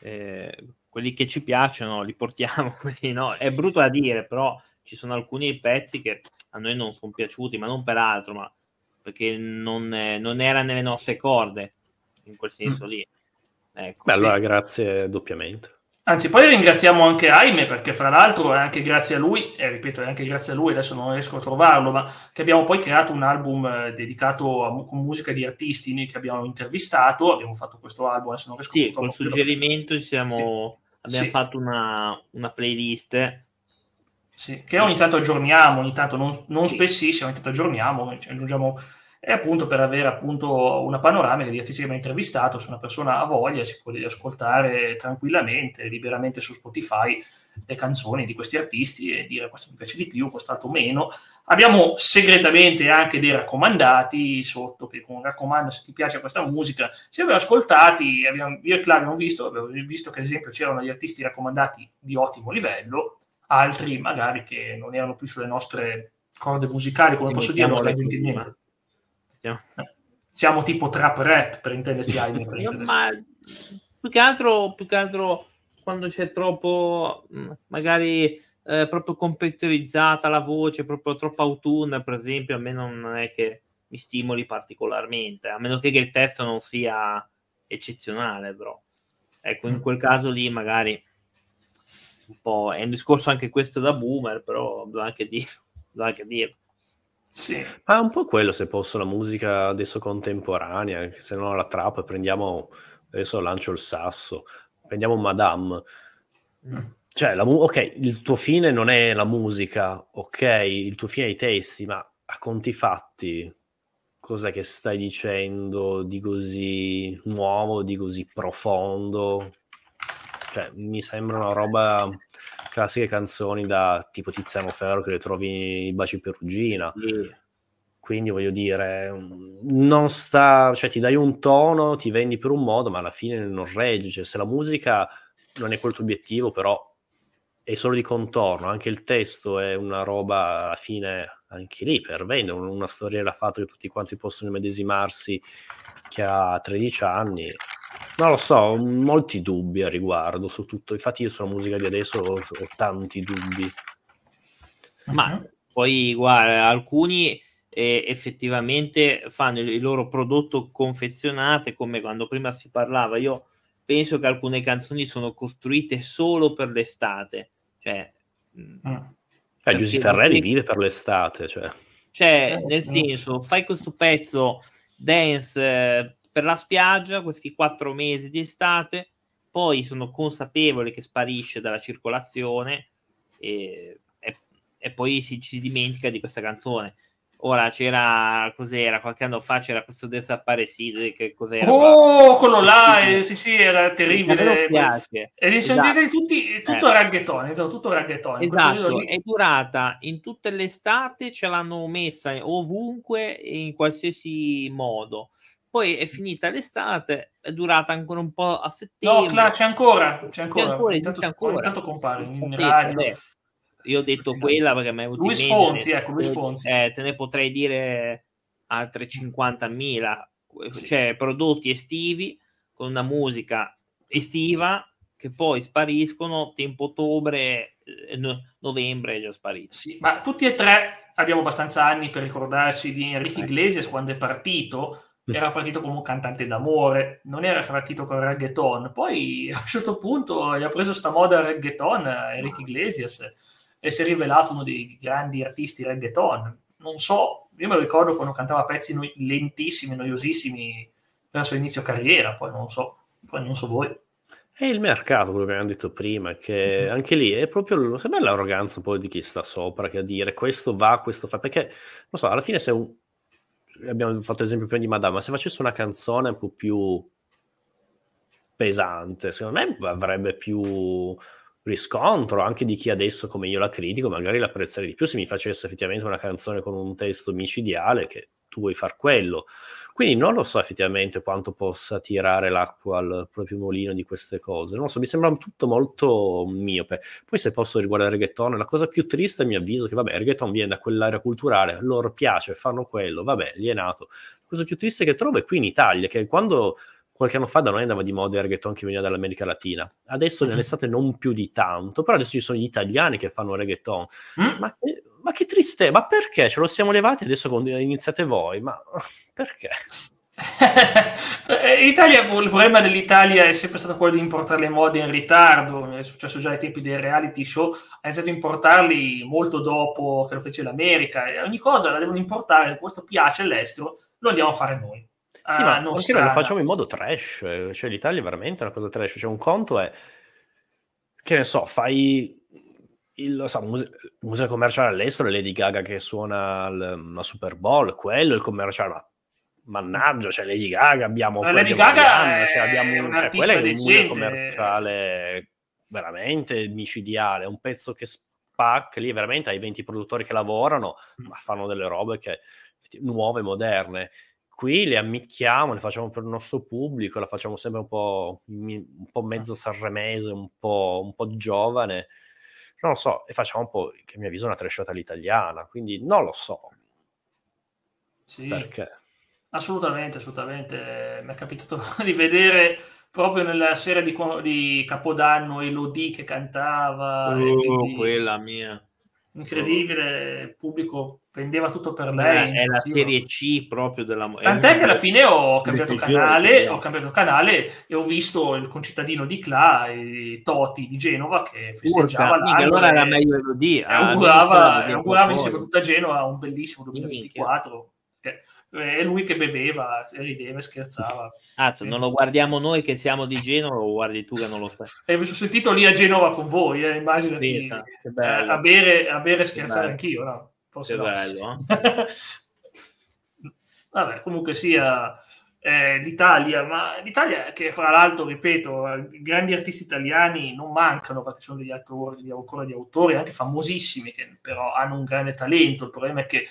Eh, quelli che ci piacciono li portiamo, quindi no, è brutto da dire, però ci sono alcuni pezzi che a noi non sono piaciuti, ma non per altro, ma perché non, eh, non era nelle nostre corde, in quel senso mm. lì. Ecco, Beh, sì. allora grazie doppiamente. Anzi, poi ringraziamo anche Aime perché fra l'altro è anche grazie a lui, e ripeto, è anche grazie a lui, adesso non riesco a trovarlo, ma che abbiamo poi creato un album eh, dedicato a con musica di artisti che abbiamo intervistato, abbiamo fatto questo album, adesso non riesco sì, a Sì, col suggerimento siamo, sì. abbiamo sì. fatto una, una playlist sì, che ogni tanto aggiorniamo, ogni tanto non, non sì. spessissimo, ogni tanto aggiorniamo, aggiungiamo e appunto per avere appunto una panoramica di artisti che abbiamo intervistato, se una persona ha voglia si può ascoltare tranquillamente, liberamente su Spotify le canzoni di questi artisti e dire questo mi piace di più, quest'altro meno. Abbiamo segretamente anche dei raccomandati sotto che con raccomando se ti piace questa musica, se abbiamo ascoltati, abbiamo, io e Claudio abbiamo visto, abbiamo visto che ad esempio c'erano degli artisti raccomandati di ottimo livello, altri magari che non erano più sulle nostre corde musicali, come posso dire, gentilmente. Eh, siamo tipo trap rap per intenderci. Ma più che, altro, più che altro quando c'è troppo, mm, magari eh, proprio computerizzata la voce, proprio troppo autotune, per esempio, a me non è che mi stimoli particolarmente, a meno che il testo non sia eccezionale, però. Ecco, in mm. quel caso lì magari un po'... È un discorso anche questo da boomer, però bisogna anche dirlo. Bisogna anche dirlo. Sì. Ma è un po' quello, se posso, la musica adesso contemporanea, se no la trap, prendiamo, adesso lancio il sasso, prendiamo Madame. Mm. Cioè, la, ok, il tuo fine non è la musica, ok, il tuo fine è i testi, ma a conti fatti, cos'è che stai dicendo di così nuovo, di così profondo? Cioè, mi sembra una roba classiche canzoni da tipo Tiziano Ferro che le trovi in Baci Perugina. Sì. Quindi voglio dire, non sta, cioè ti dai un tono, ti vendi per un modo, ma alla fine non regge. Cioè, se la musica non è quel tuo obiettivo, però è solo di contorno, anche il testo è una roba alla fine anche lì per vendere, una storia da fatto che tutti quanti possono medesimarsi che ha 13 anni Non lo so, ho molti dubbi a riguardo su tutto. Infatti, io sulla musica di adesso ho, ho tanti dubbi. Ma uh-huh. poi, guarda, alcuni eh, effettivamente fanno il, il, loro prodotto confezionate, come quando prima si parlava. Io penso che alcune canzoni sono costruite solo per l'estate. Cioè, mm. eh, Giussi Ferreri vive per l'estate. Cioè, cioè nel senso, fai questo pezzo dance eh, per la spiaggia questi quattro mesi di estate, poi sono consapevole che sparisce dalla circolazione e, e, e poi si, si, dimentica di questa canzone. Ora c'era, cos'era, qualche anno fa c'era questo Desaparecido, che cos'era? Oh, quello là, eh, sì sì, era terribile. Piace. E li sentite esatto. tutti, tutto eh. raghetone, tutto raghetone. Esatto, è durata in tutte le estate, ce l'hanno messa ovunque in qualsiasi modo poi è finita l'estate, è durata ancora un po' a settembre. No, Cla, c'è ancora, c'è ancora, c'è ancora, intanto, ancora. intanto compare in radio. io ho detto sì, quella perché mi è venuto Luis Fonsi, ecco, Luis Fonsi. Eh, te ne potrei dire altre 50.000, cioè prodotti estivi con una musica estiva che poi spariscono tempo ottobre, eh, no, novembre è già sparito. Sì, ma tutti e tre abbiamo abbastanza anni per ricordarci di Enrique Iglesias quando è partito era partito come un cantante d'amore, non era partito con reggaeton. Poi a un certo punto gli ha preso sta moda reggaeton Enrique Iglesias e si è rivelato uno dei grandi artisti reggaeton. Non so, io me lo ricordo quando cantava pezzi no- lentissimi, noiosissimi verso l'inizio carriera, poi non so, poi non so voi. È il mercato, quello che abbiamo detto prima, che mm-hmm. anche lì è proprio sembra l'arroganza poi di chi sta sopra, che a dire questo va, questo fa, perché non so, alla fine se un, abbiamo fatto l'esempio prima di Madame, ma se facesse una canzone un po' più pesante, secondo me avrebbe più riscontro anche di chi adesso come io la critico, magari l'apprezzerei di più se mi facesse effettivamente una canzone con un testo micidiale che tu vuoi far quello. Quindi non lo so effettivamente quanto possa tirare l'acqua al proprio mulino di queste cose. Non lo so, mi sembra tutto molto miope. Poi se posso riguardare il reggaeton, la cosa più triste a mio avviso è che vabbè, il reggaeton viene da quell'area culturale, loro piace, fanno quello, vabbè, gli è nato. La cosa più triste che trovo è qui in Italia, che quando qualche anno fa da noi andava di moda il reggaeton che veniva dall'America Latina. Adesso mm-hmm. nell'estate non più di tanto, però adesso ci sono gli italiani che fanno reggaeton. Mm? Ma, ma, che triste, ma perché? Ce lo siamo levati adesso iniziate voi? Ma perché? in Italia, il problema dell'Italia è sempre stato quello di importare le mode in ritardo, è successo già ai tempi dei reality show, ha iniziato a importarli molto dopo che lo fece l'America e ogni cosa la devono importare, questo piace all'estero, lo andiamo a fare noi. Sì, ma anche noi lo facciamo in modo trash, cioè l'Italia è veramente una cosa trash, cioè un conto è, che ne so, fai il, so, muse- musica commerciale all'estero, Lady Gaga che suona al, Super Bowl, quello è il commerciale, ma mannaggia, cioè Lady Gaga abbiamo... Ma Lady Gaga è, cioè, abbiamo, cioè, quella è un musica commerciale veramente micidiale, un pezzo che spacca, lì veramente hai 20 produttori che lavorano, mm. ma fanno delle robe che nuove, moderne qui le ammicchiamo, le facciamo per il nostro pubblico, la facciamo sempre un po', un po mezzo sanremese, un po', un po' giovane, non lo so, e facciamo un po', che mi avviso, una tresciata all'italiana, quindi non lo so. Sì, perché? Assolutamente, assolutamente. Mi è capitato di vedere proprio nella serie di, di Capodanno Elodie che cantava. Oh, quindi... quella mia incredibile, il pubblico prendeva tutto per lei. È, è la serie C proprio della Tant'è che alla fine ho cambiato canale, ho cambiato canale e ho visto il concittadino di Cla, Toti di Genova, che festeggiava Urca, allora era meglio Elodie. E augurava, augurava insieme a tutta Genova un bellissimo 2024. Che, è lui che beveva, rideva e scherzava. Ah, non lo guardiamo noi che siamo di Genova, lo guardi tu che non lo sai. E mi sono sentito lì a Genova con voi, eh, immaginati eh, a, bere, a bere e scherzare anch'io, no? Forse che no. bello. Eh? Vabbè, comunque sia eh, l'Italia, ma l'Italia che fra l'altro, ripeto, grandi artisti italiani non mancano perché sono degli autori, ancora di autori anche famosissimi che però hanno un grande talento. Il problema è che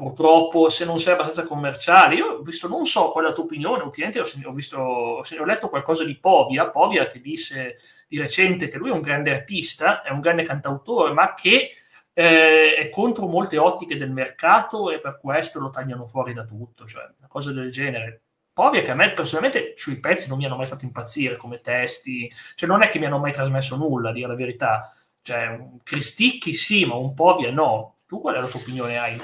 purtroppo se non sei abbastanza commerciale, io ho visto, non so qual è la tua opinione, ultimamente ho, visto, ho letto qualcosa di Povia, Povia che disse di recente che lui è un grande artista, è un grande cantautore, ma che eh, è contro molte ottiche del mercato e per questo lo tagliano fuori da tutto, cioè una cosa del genere. Povia che a me personalmente sui pezzi non mi hanno mai fatto impazzire come testi, cioè non è che mi hanno mai trasmesso nulla, a dire la verità. Cioè, Cristicchi sì, ma un Povia no. Tu qual è la tua opinione hai?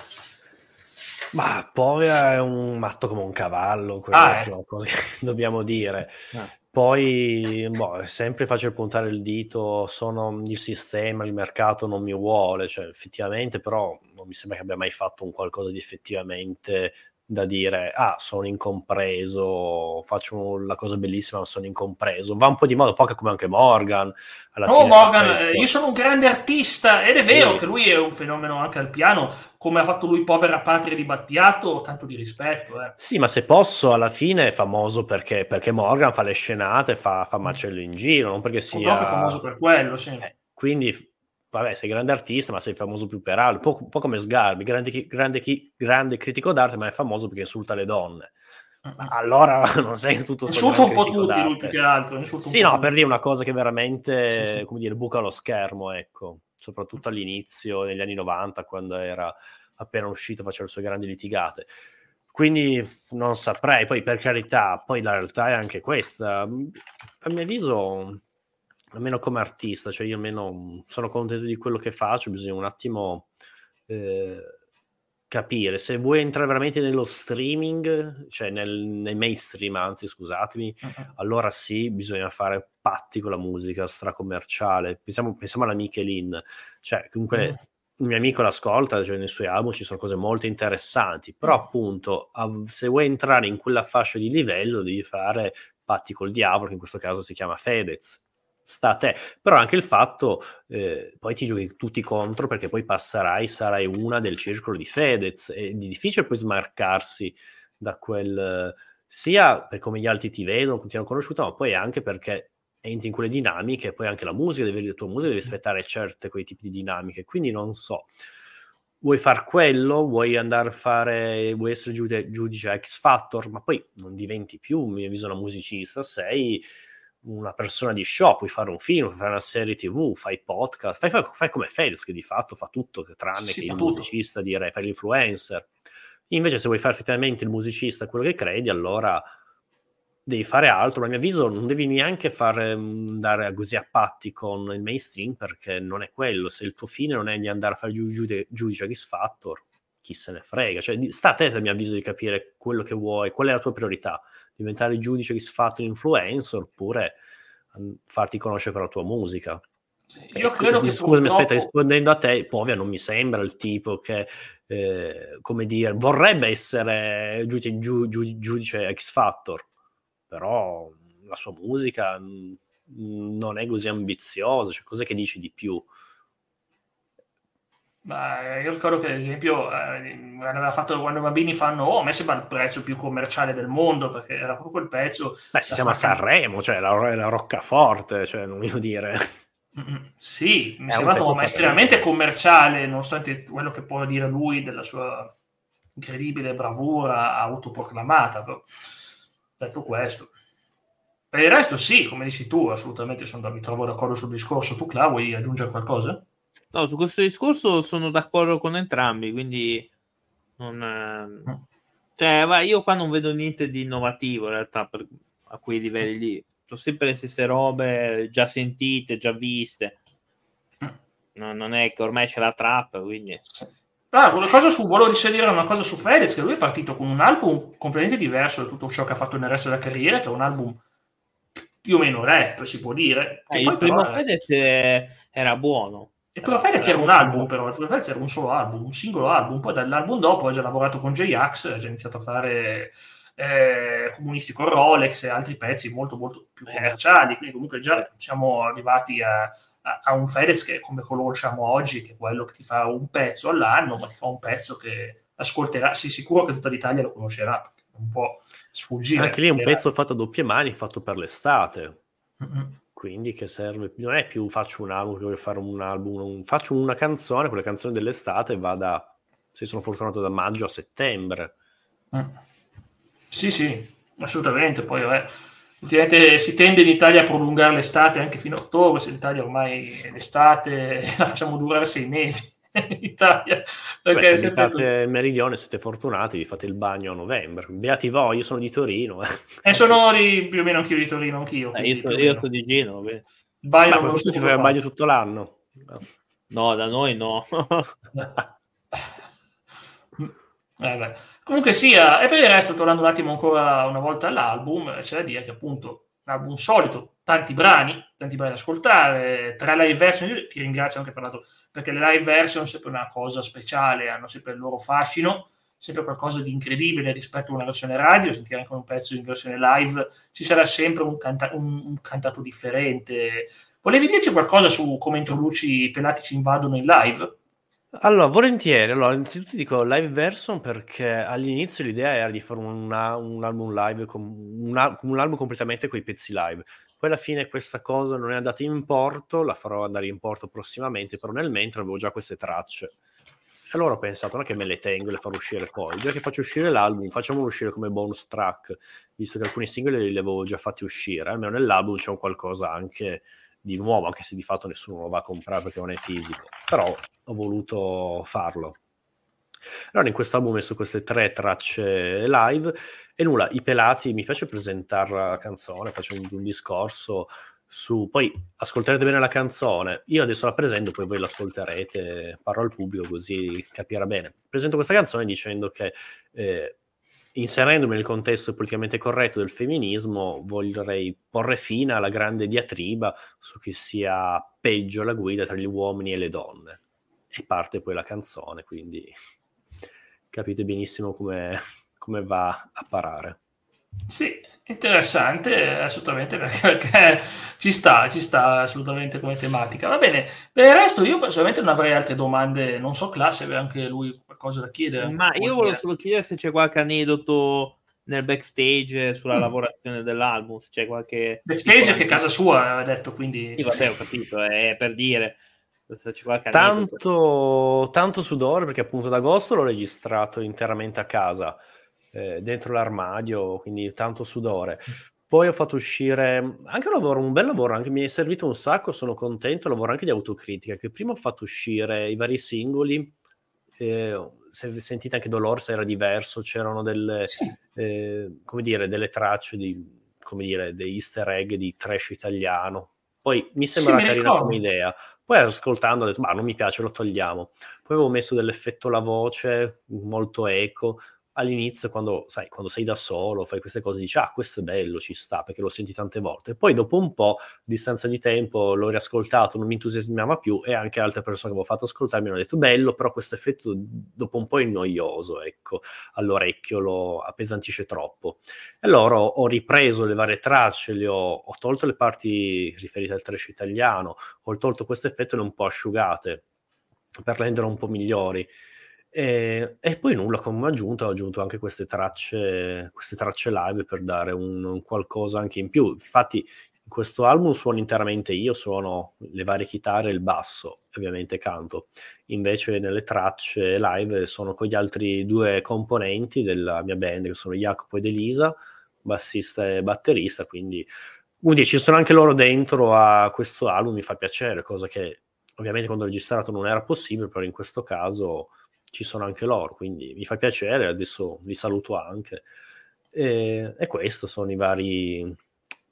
Ma Povia è un matto come un cavallo, quello ah, una cosa che dobbiamo dire. Ah. Poi, boh, è sempre facile puntare il dito, sono il sistema, il mercato non mi vuole, cioè effettivamente però non mi sembra che abbia mai fatto un qualcosa di effettivamente da dire, ah, sono incompreso, faccio la cosa bellissima, ma sono incompreso. Va un po' di modo, poco come anche Morgan. Alla oh, Morgan, eh, io sono un grande artista, ed è sì. vero che lui è un fenomeno anche al piano, come ha fatto lui Povera Patria di Battiato, tanto di rispetto. Eh. Sì, ma se posso, alla fine è famoso perché, perché Morgan fa le scenate, fa, fa macello in giro, non perché sia... Purtroppo è famoso per quello, sì. Eh, quindi vabbè, sei grande artista, ma sei famoso più per altro. Un po', po come Sgarbi, grande, grande, grande, critico d'arte, ma è famoso perché insulta le donne. Ma allora non sei tutto Insulta un po' tutti, lui più che altro. Sì, no, per dire una cosa che veramente, sì, sì. come dire, buca lo schermo, ecco. Soprattutto all'inizio, negli anni 90, quando era appena uscito, faceva le sue grandi litigate. Quindi non saprei, poi per carità, poi la realtà è anche questa. A mio avviso, almeno come artista, cioè io almeno sono contento di quello che faccio, bisogna un attimo eh, capire se vuoi entrare veramente nello streaming, cioè nel, nel mainstream, anzi scusatemi, uh-huh. allora sì, bisogna fare patti con la musica stracommerciale. Pensiamo, pensiamo alla Michelin, cioè comunque... Uh-huh. Un mio amico l'ascolta, cioè nei suoi album ci sono cose molto interessanti, però appunto se vuoi entrare in quella fascia di livello devi fare patti col diavolo, che in questo caso si chiama Fedez, sta a te. Però anche il fatto, eh, poi ti giochi tutti contro perché poi passerai, sarai una del circolo di Fedez. È difficile poi smarcarsi da quel... sia per come gli altri ti vedono, ti hanno conosciuto, ma poi anche perché entri in quelle dinamiche, poi anche la musica, devi, la tua musica deve rispettare certe quei tipi di dinamiche. Quindi non so. Vuoi far quello? Vuoi andare a fare, vuoi essere giudice, giudice X Factor, ma poi non diventi più, mi avviso, una musicista, sei una persona di show, puoi fare un film, puoi fare una serie tv, fai podcast, fai, fai, fai come Fedez che di fatto fa tutto tranne sì, che il musicista, direi, fai l'influencer. Invece se vuoi fare effettivamente il musicista quello che credi, allora devi fare altro. A mio avviso non devi neanche fare, andare così a patti con il mainstream perché non è quello. Se il tuo fine non è di andare a fare giudice, giudice X Factor, chi se ne frega. Cioè, sta a te, a mio avviso, di capire quello che vuoi, qual è la tua priorità diventare giudice fa influencer oppure mm, farti conoscere per la tua musica. Sì, io credo che scusami, purtroppo... aspetta, rispondendo a te, Povia non mi sembra il tipo che, eh, come dire, vorrebbe essere giudice, giu, giu, giudice X Factor, però la sua musica mm, non è così ambiziosa, cioè cos'è che dici di più? Ma io ricordo che, ad esempio, eh, aveva fatto quando i bambini fanno, oh, a me sembra il prezzo più commerciale del mondo, perché era proprio quel pezzo. Beh, si chiama Sanremo, cioè la, la roccaforte, cioè non voglio dire. Mm-hmm. Sì, mi è sembra estremamente commerciale, nonostante quello che può dire lui della sua incredibile bravura autoproclamata. Però, detto questo, per il resto, sì, come dici tu, assolutamente sono, mi trovo d'accordo sul discorso. Tu, Cla, vuoi aggiungere qualcosa? No, su questo discorso sono d'accordo con entrambi, quindi non, eh, cioè, io qua non vedo niente di innovativo in realtà per, a quei livelli lì. Sono sempre le stesse robe già sentite, già viste. No, non è che ormai c'è la trap, quindi... Ah, una cosa su, volevo risalire una cosa su Fedez, che lui è partito con un album completamente diverso da tutto ciò che ha fatto nel resto della carriera, che è un album più o meno rap, si può dire. Eh, il primo Fedez era buono. E però Fedez era un album, però Fedez era un solo album, un singolo album. Poi dall'album dopo ha già lavorato con J-Ax, ha già iniziato a fare eh, comunisti con Rolex e altri pezzi molto molto più commerciali. Quindi comunque già siamo arrivati a, a, a un Fedez che come conosciamo oggi, che è quello che ti fa un pezzo all'anno, ma ti fa un pezzo che ascolterà, sì sicuro che tutta l'Italia lo conoscerà, non può sfuggire. Anche lì è un pezzo fatto a doppie mani, fatto per l'estate. Mm-hmm quindi che serve, non è più faccio un album voglio fare un album, un, faccio una canzone, quelle canzoni dell'estate e va da, se sono fortunato, da maggio a settembre. Mm. Sì, sì, assolutamente. Poi vabbè, ultimamente si tende in Italia a prolungare l'estate anche fino a ottobre, se l'Italia ormai è l'estate la facciamo durare sei mesi. in Italia. Perché Beh, se abitate il meridione, siete fortunati, vi fate il bagno a novembre. Beati voi, io sono di Torino. Eh. E sono di, più o meno anch'io di Torino, anch'io. Eh, io, io sono di Genova. Il bagno Ma tu ti fai il bagno tutto l'anno? No, da noi no. eh, Comunque sia, e per il resto, tornando un attimo ancora una volta all'album, c'è da dire che appunto l'album solito, tanti brani, tanti brani da ascoltare, tre live version, io ti ringrazio anche per lato, perché le live version sono sempre una cosa speciale, hanno sempre il loro fascino, sempre qualcosa di incredibile rispetto a una versione radio, sentire anche un pezzo in versione live, ci sarà sempre un, canta- un, un cantato differente. Volevi dirci qualcosa su come introduci i pelati ci invadono in live? Allora, volentieri. Allora, innanzitutto dico live version perché all'inizio l'idea era di fare una, un album live, con, una, un album completamente con i pezzi live. Poi alla fine questa cosa non è andata in porto, la farò andare in porto prossimamente, però nel mentre avevo già queste tracce. Allora ho pensato, non è che me le tengo e le farò uscire poi, già che faccio uscire l'album, facciamolo uscire come bonus track, visto che alcuni singoli li avevo già fatti uscire, almeno nell'album c'è un qualcosa anche di nuovo, anche se di fatto nessuno lo va a comprare perché non è fisico, però ho voluto farlo. Allora in questo album ho messo queste tre tracce live e nulla, i pelati, mi piace presentare la canzone, faccio un, un discorso su... Poi ascolterete bene la canzone, io adesso la presento, poi voi l'ascolterete, parlo al pubblico così capirà bene. Presento questa canzone dicendo che... Eh, inserendomi nel contesto politicamente corretto del femminismo, vorrei porre fine alla grande diatriba su chi sia peggio la guida tra gli uomini e le donne. E parte poi la canzone, quindi capite benissimo come, come va a parare. Sì, interessante, assolutamente, perché ci sta, ci sta assolutamente come tematica. Va bene, per il resto io personalmente non avrei altre domande, non so classe, aveva anche lui qualcosa da chiedere. Ma io volevo solo chiedere se c'è qualche aneddoto nel backstage sulla mm. lavorazione dell'album, se c'è qualche... Backstage che casa sua, aveva detto, quindi... Sì, vabbè, ho capito, è per dire... Tanto, tanto sudore perché appunto ad agosto l'ho registrato interamente a casa, eh, dentro l'armadio, quindi tanto sudore. Poi ho fatto uscire anche un lavoro, un bel lavoro, anche mi è servito un sacco, sono contento, lavoro anche di autocritica, che prima ho fatto uscire i vari singoli, eh, se sentite anche Dolores era diverso, c'erano delle, sì. eh, come dire, delle tracce di, come dire, dei easter egg di trash italiano. Poi mi sembra sì, carina come idea. Poi ascoltando ho detto, ma non mi piace, lo togliamo. Poi avevo messo dell'effetto la voce, molto eco, all'inizio quando, sai, quando sei da solo, fai queste cose, dici ah questo è bello, ci sta, perché l'ho senti tante volte. Poi dopo un po', distanza di tempo, l'ho riascoltato, non mi entusiasmava più e anche altre persone che avevo fatto ascoltare mi hanno detto bello, però questo effetto dopo un po' è noioso, ecco, all'orecchio lo appesantisce troppo. E allora ho ripreso le varie tracce, le ho, ho tolto le parti riferite al trash italiano, ho tolto questo effetto e le ho un po' asciugate per rendere un po' migliori. E, e, poi nulla, come aggiunta ho aggiunto anche queste tracce, queste tracce live per dare un, un, qualcosa anche in più. Infatti in questo album suono interamente io, suono le varie chitarre e il basso, ovviamente canto. Invece nelle tracce live sono con gli altri due componenti della mia band, che sono Jacopo ed Elisa, bassista e batterista, quindi, quindi ci sono anche loro dentro a questo album, mi fa piacere, cosa che ovviamente quando ho registrato non era possibile, però in questo caso ci sono anche loro, quindi mi fa piacere, adesso li saluto anche. E, e questo sono i vari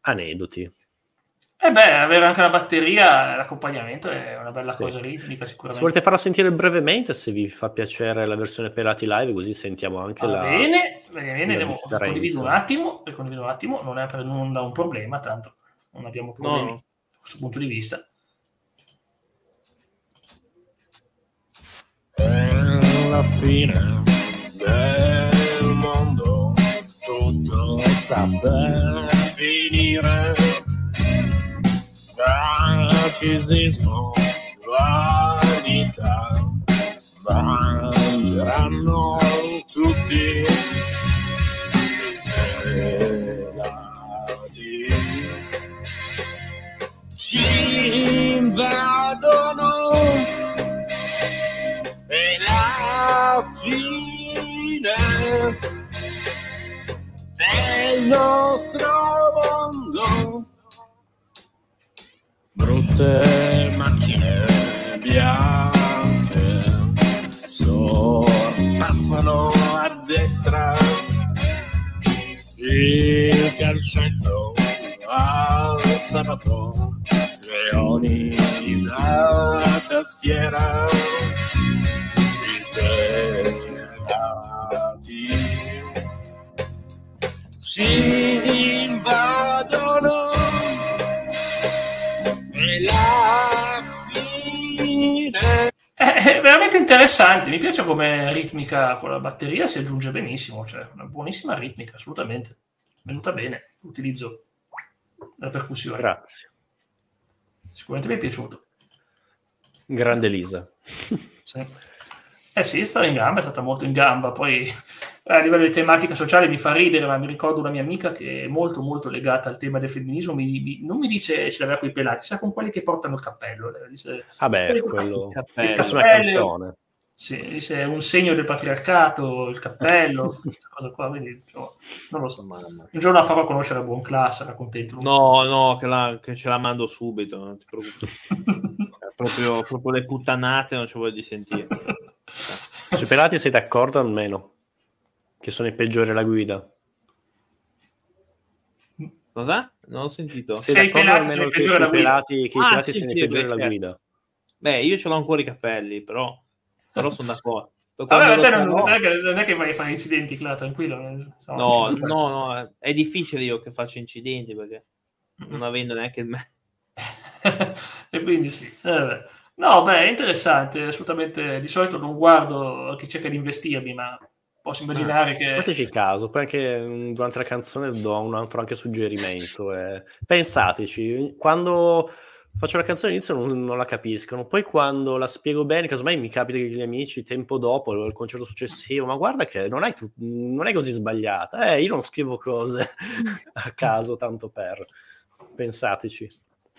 aneddoti. E eh beh, avere anche la batteria, l'accompagnamento è una bella sì. cosa ritmica sicuramente. Se volete farla sentire brevemente, se vi fa piacere la versione Pelati Live, così sentiamo anche Va la Bene, bene, bene, devo condivido un attimo, condivido un attimo, non è per nulla un problema, tanto non abbiamo problemi no. da questo punto di vista. Alla fine del mondo. Tutto sta per finire. Narcisismo sabato leoni la tastiera. I pelati si invadono e la fine. È, è veramente interessante, mi piace come ritmica con la batteria si aggiunge benissimo, cioè una buonissima ritmica, assolutamente. Venuta bene, l'utilizzo della percussione. Grazie. Sicuramente mi è piaciuto. Grande Lisa. Sì. Eh sì, è stata in gamba, è stata molto in gamba. Poi eh, a livello di tematica sociale mi fa ridere, ma mi ricordo una mia amica che è molto molto legata al tema del femminismo. mi- mi- non mi dice ce l'aveva con i pelati, sa con quelli che portano il cappello. Lei Dice, Vabbè, quelli- quello... Cappello. È una cappello. canzone. Sì, dice, è un segno del patriarcato, il cappello, questa cosa qua, quindi insomma, non lo so. Un giorno la farò conoscere a buon classe, sarà contento. No, no, che, la- che ce la mando subito, non ti preoccupare. proprio, proprio le puttanate non ci voglio di sentire. Sui pelati sei d'accordo almeno? Che sono i peggiori alla guida? Cosa? Non ho sentito. Sei Sei d'accordo pelati almeno i che pelati, che i Ah, pelati sì, siano sì, i peggiori alla guida? Beh, io ce l'ho ancora i capelli, però, però sono d'accordo. Vabbè, te lo non, è che, non è che vai a fare incidenti, Cla, tranquillo. eh, No, no, no, è difficile io che faccia incidenti perché Mm. non avendo neanche il me. e quindi sì. eh, no, beh, è interessante, assolutamente. Di solito non guardo chi cerca di investirmi, ma posso immaginare che... Fateci caso, poi anche mh, durante la canzone do un altro anche suggerimento. eh. Pensateci, quando faccio la canzone all'inizio non, non la capiscono, poi quando la spiego bene, casomai mi capita che gli amici tempo dopo, il concerto successivo, ma guarda che non, tu- non è così sbagliata, eh, io non scrivo cose a caso tanto per. Pensateci.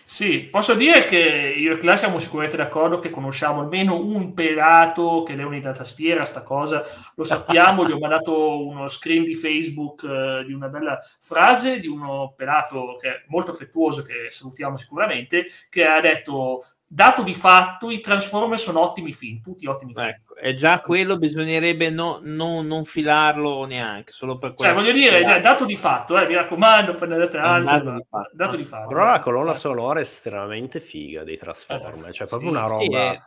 Sì, posso dire che io e Cla siamo sicuramente d'accordo che conosciamo almeno un pelato che leoni da tastiera, sta cosa, lo sappiamo, gli ho mandato uno screen di Facebook eh, di una bella frase di uno pelato che è molto affettuoso, che salutiamo sicuramente, che ha detto, dato di fatto, i Transformers sono ottimi film, tutti ottimi film. Ecco, e già quello bisognerebbe no- no- non filarlo neanche, solo per Cioè, quello. voglio dire, cioè, dato di fatto, eh, mi raccomando, prendete un altro, dato ma- di fatto. dato di fatto. Però la colonna sonora è estremamente figa dei Transformers, cioè proprio Sì, una Sì, roba...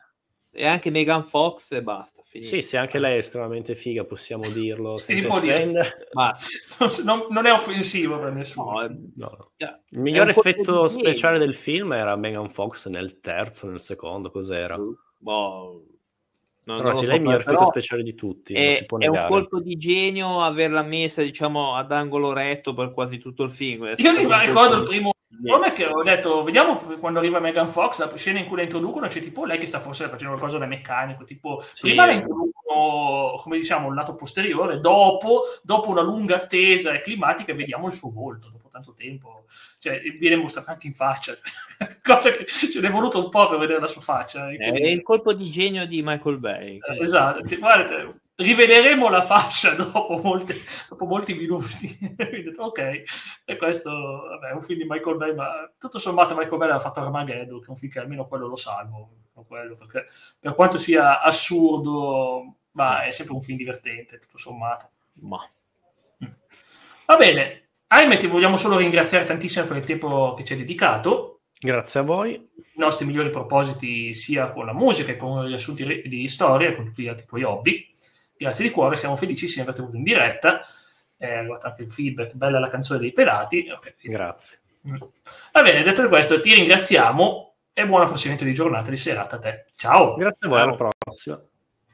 e, anche Megan Fox e basta. finito. Sì, sì, anche lei è estremamente figa, possiamo dirlo senza può dire. Basta. Non, non è offensivo per nessuno. No, eh, No, no. già, Il miglior effetto speciale del film era Megan Fox nel terzo, nel secondo, cos'era? Boh, non- Però lo lei è il miglior effetto speciale di tutti, È, si può è un colpo di genio averla messa, diciamo, ad angolo retto per quasi tutto il film. Io mi ricordo il primo come che ho detto, vediamo quando arriva Megan Fox, la scena in cui la introducono, c'è tipo lei che sta forse facendo qualcosa da meccanico, tipo Sì, prima la introducono, come diciamo, un lato posteriore, dopo, dopo una lunga attesa e climatica, vediamo il suo volto dopo tanto tempo. Cioè, viene mostrato anche in faccia, cosa che ce n'è voluto un po' per vedere la sua faccia. È il colpo di genio di Michael Bay. Eh, Esatto, che, guardate, rivedremo la fascia dopo, molte- dopo molti minuti. Detto, ok, e questo vabbè, è un film di Michael Bay, ma tutto sommato Michael Bay aveva fatto Armageddon, che è un film che almeno quello lo salvo, quello, perché per quanto sia assurdo, ma è sempre un film divertente, tutto sommato. Ma Va bene, Aime ti vogliamo solo ringraziare tantissimo per il tempo che ci hai dedicato, Grazie a voi. i nostri migliori propositi sia con la musica che con gli assunti di storia e con tutti gli altri tuoi hobby. Grazie di cuore, siamo felicissimi di averti avuto in diretta. È arrivato anche il feedback, bella la canzone dei pelati. Ok. Grazie. Va bene, detto questo, ti ringraziamo e buona proseguimento di giornata e di serata a te. Ciao! Grazie a voi, alla prossima.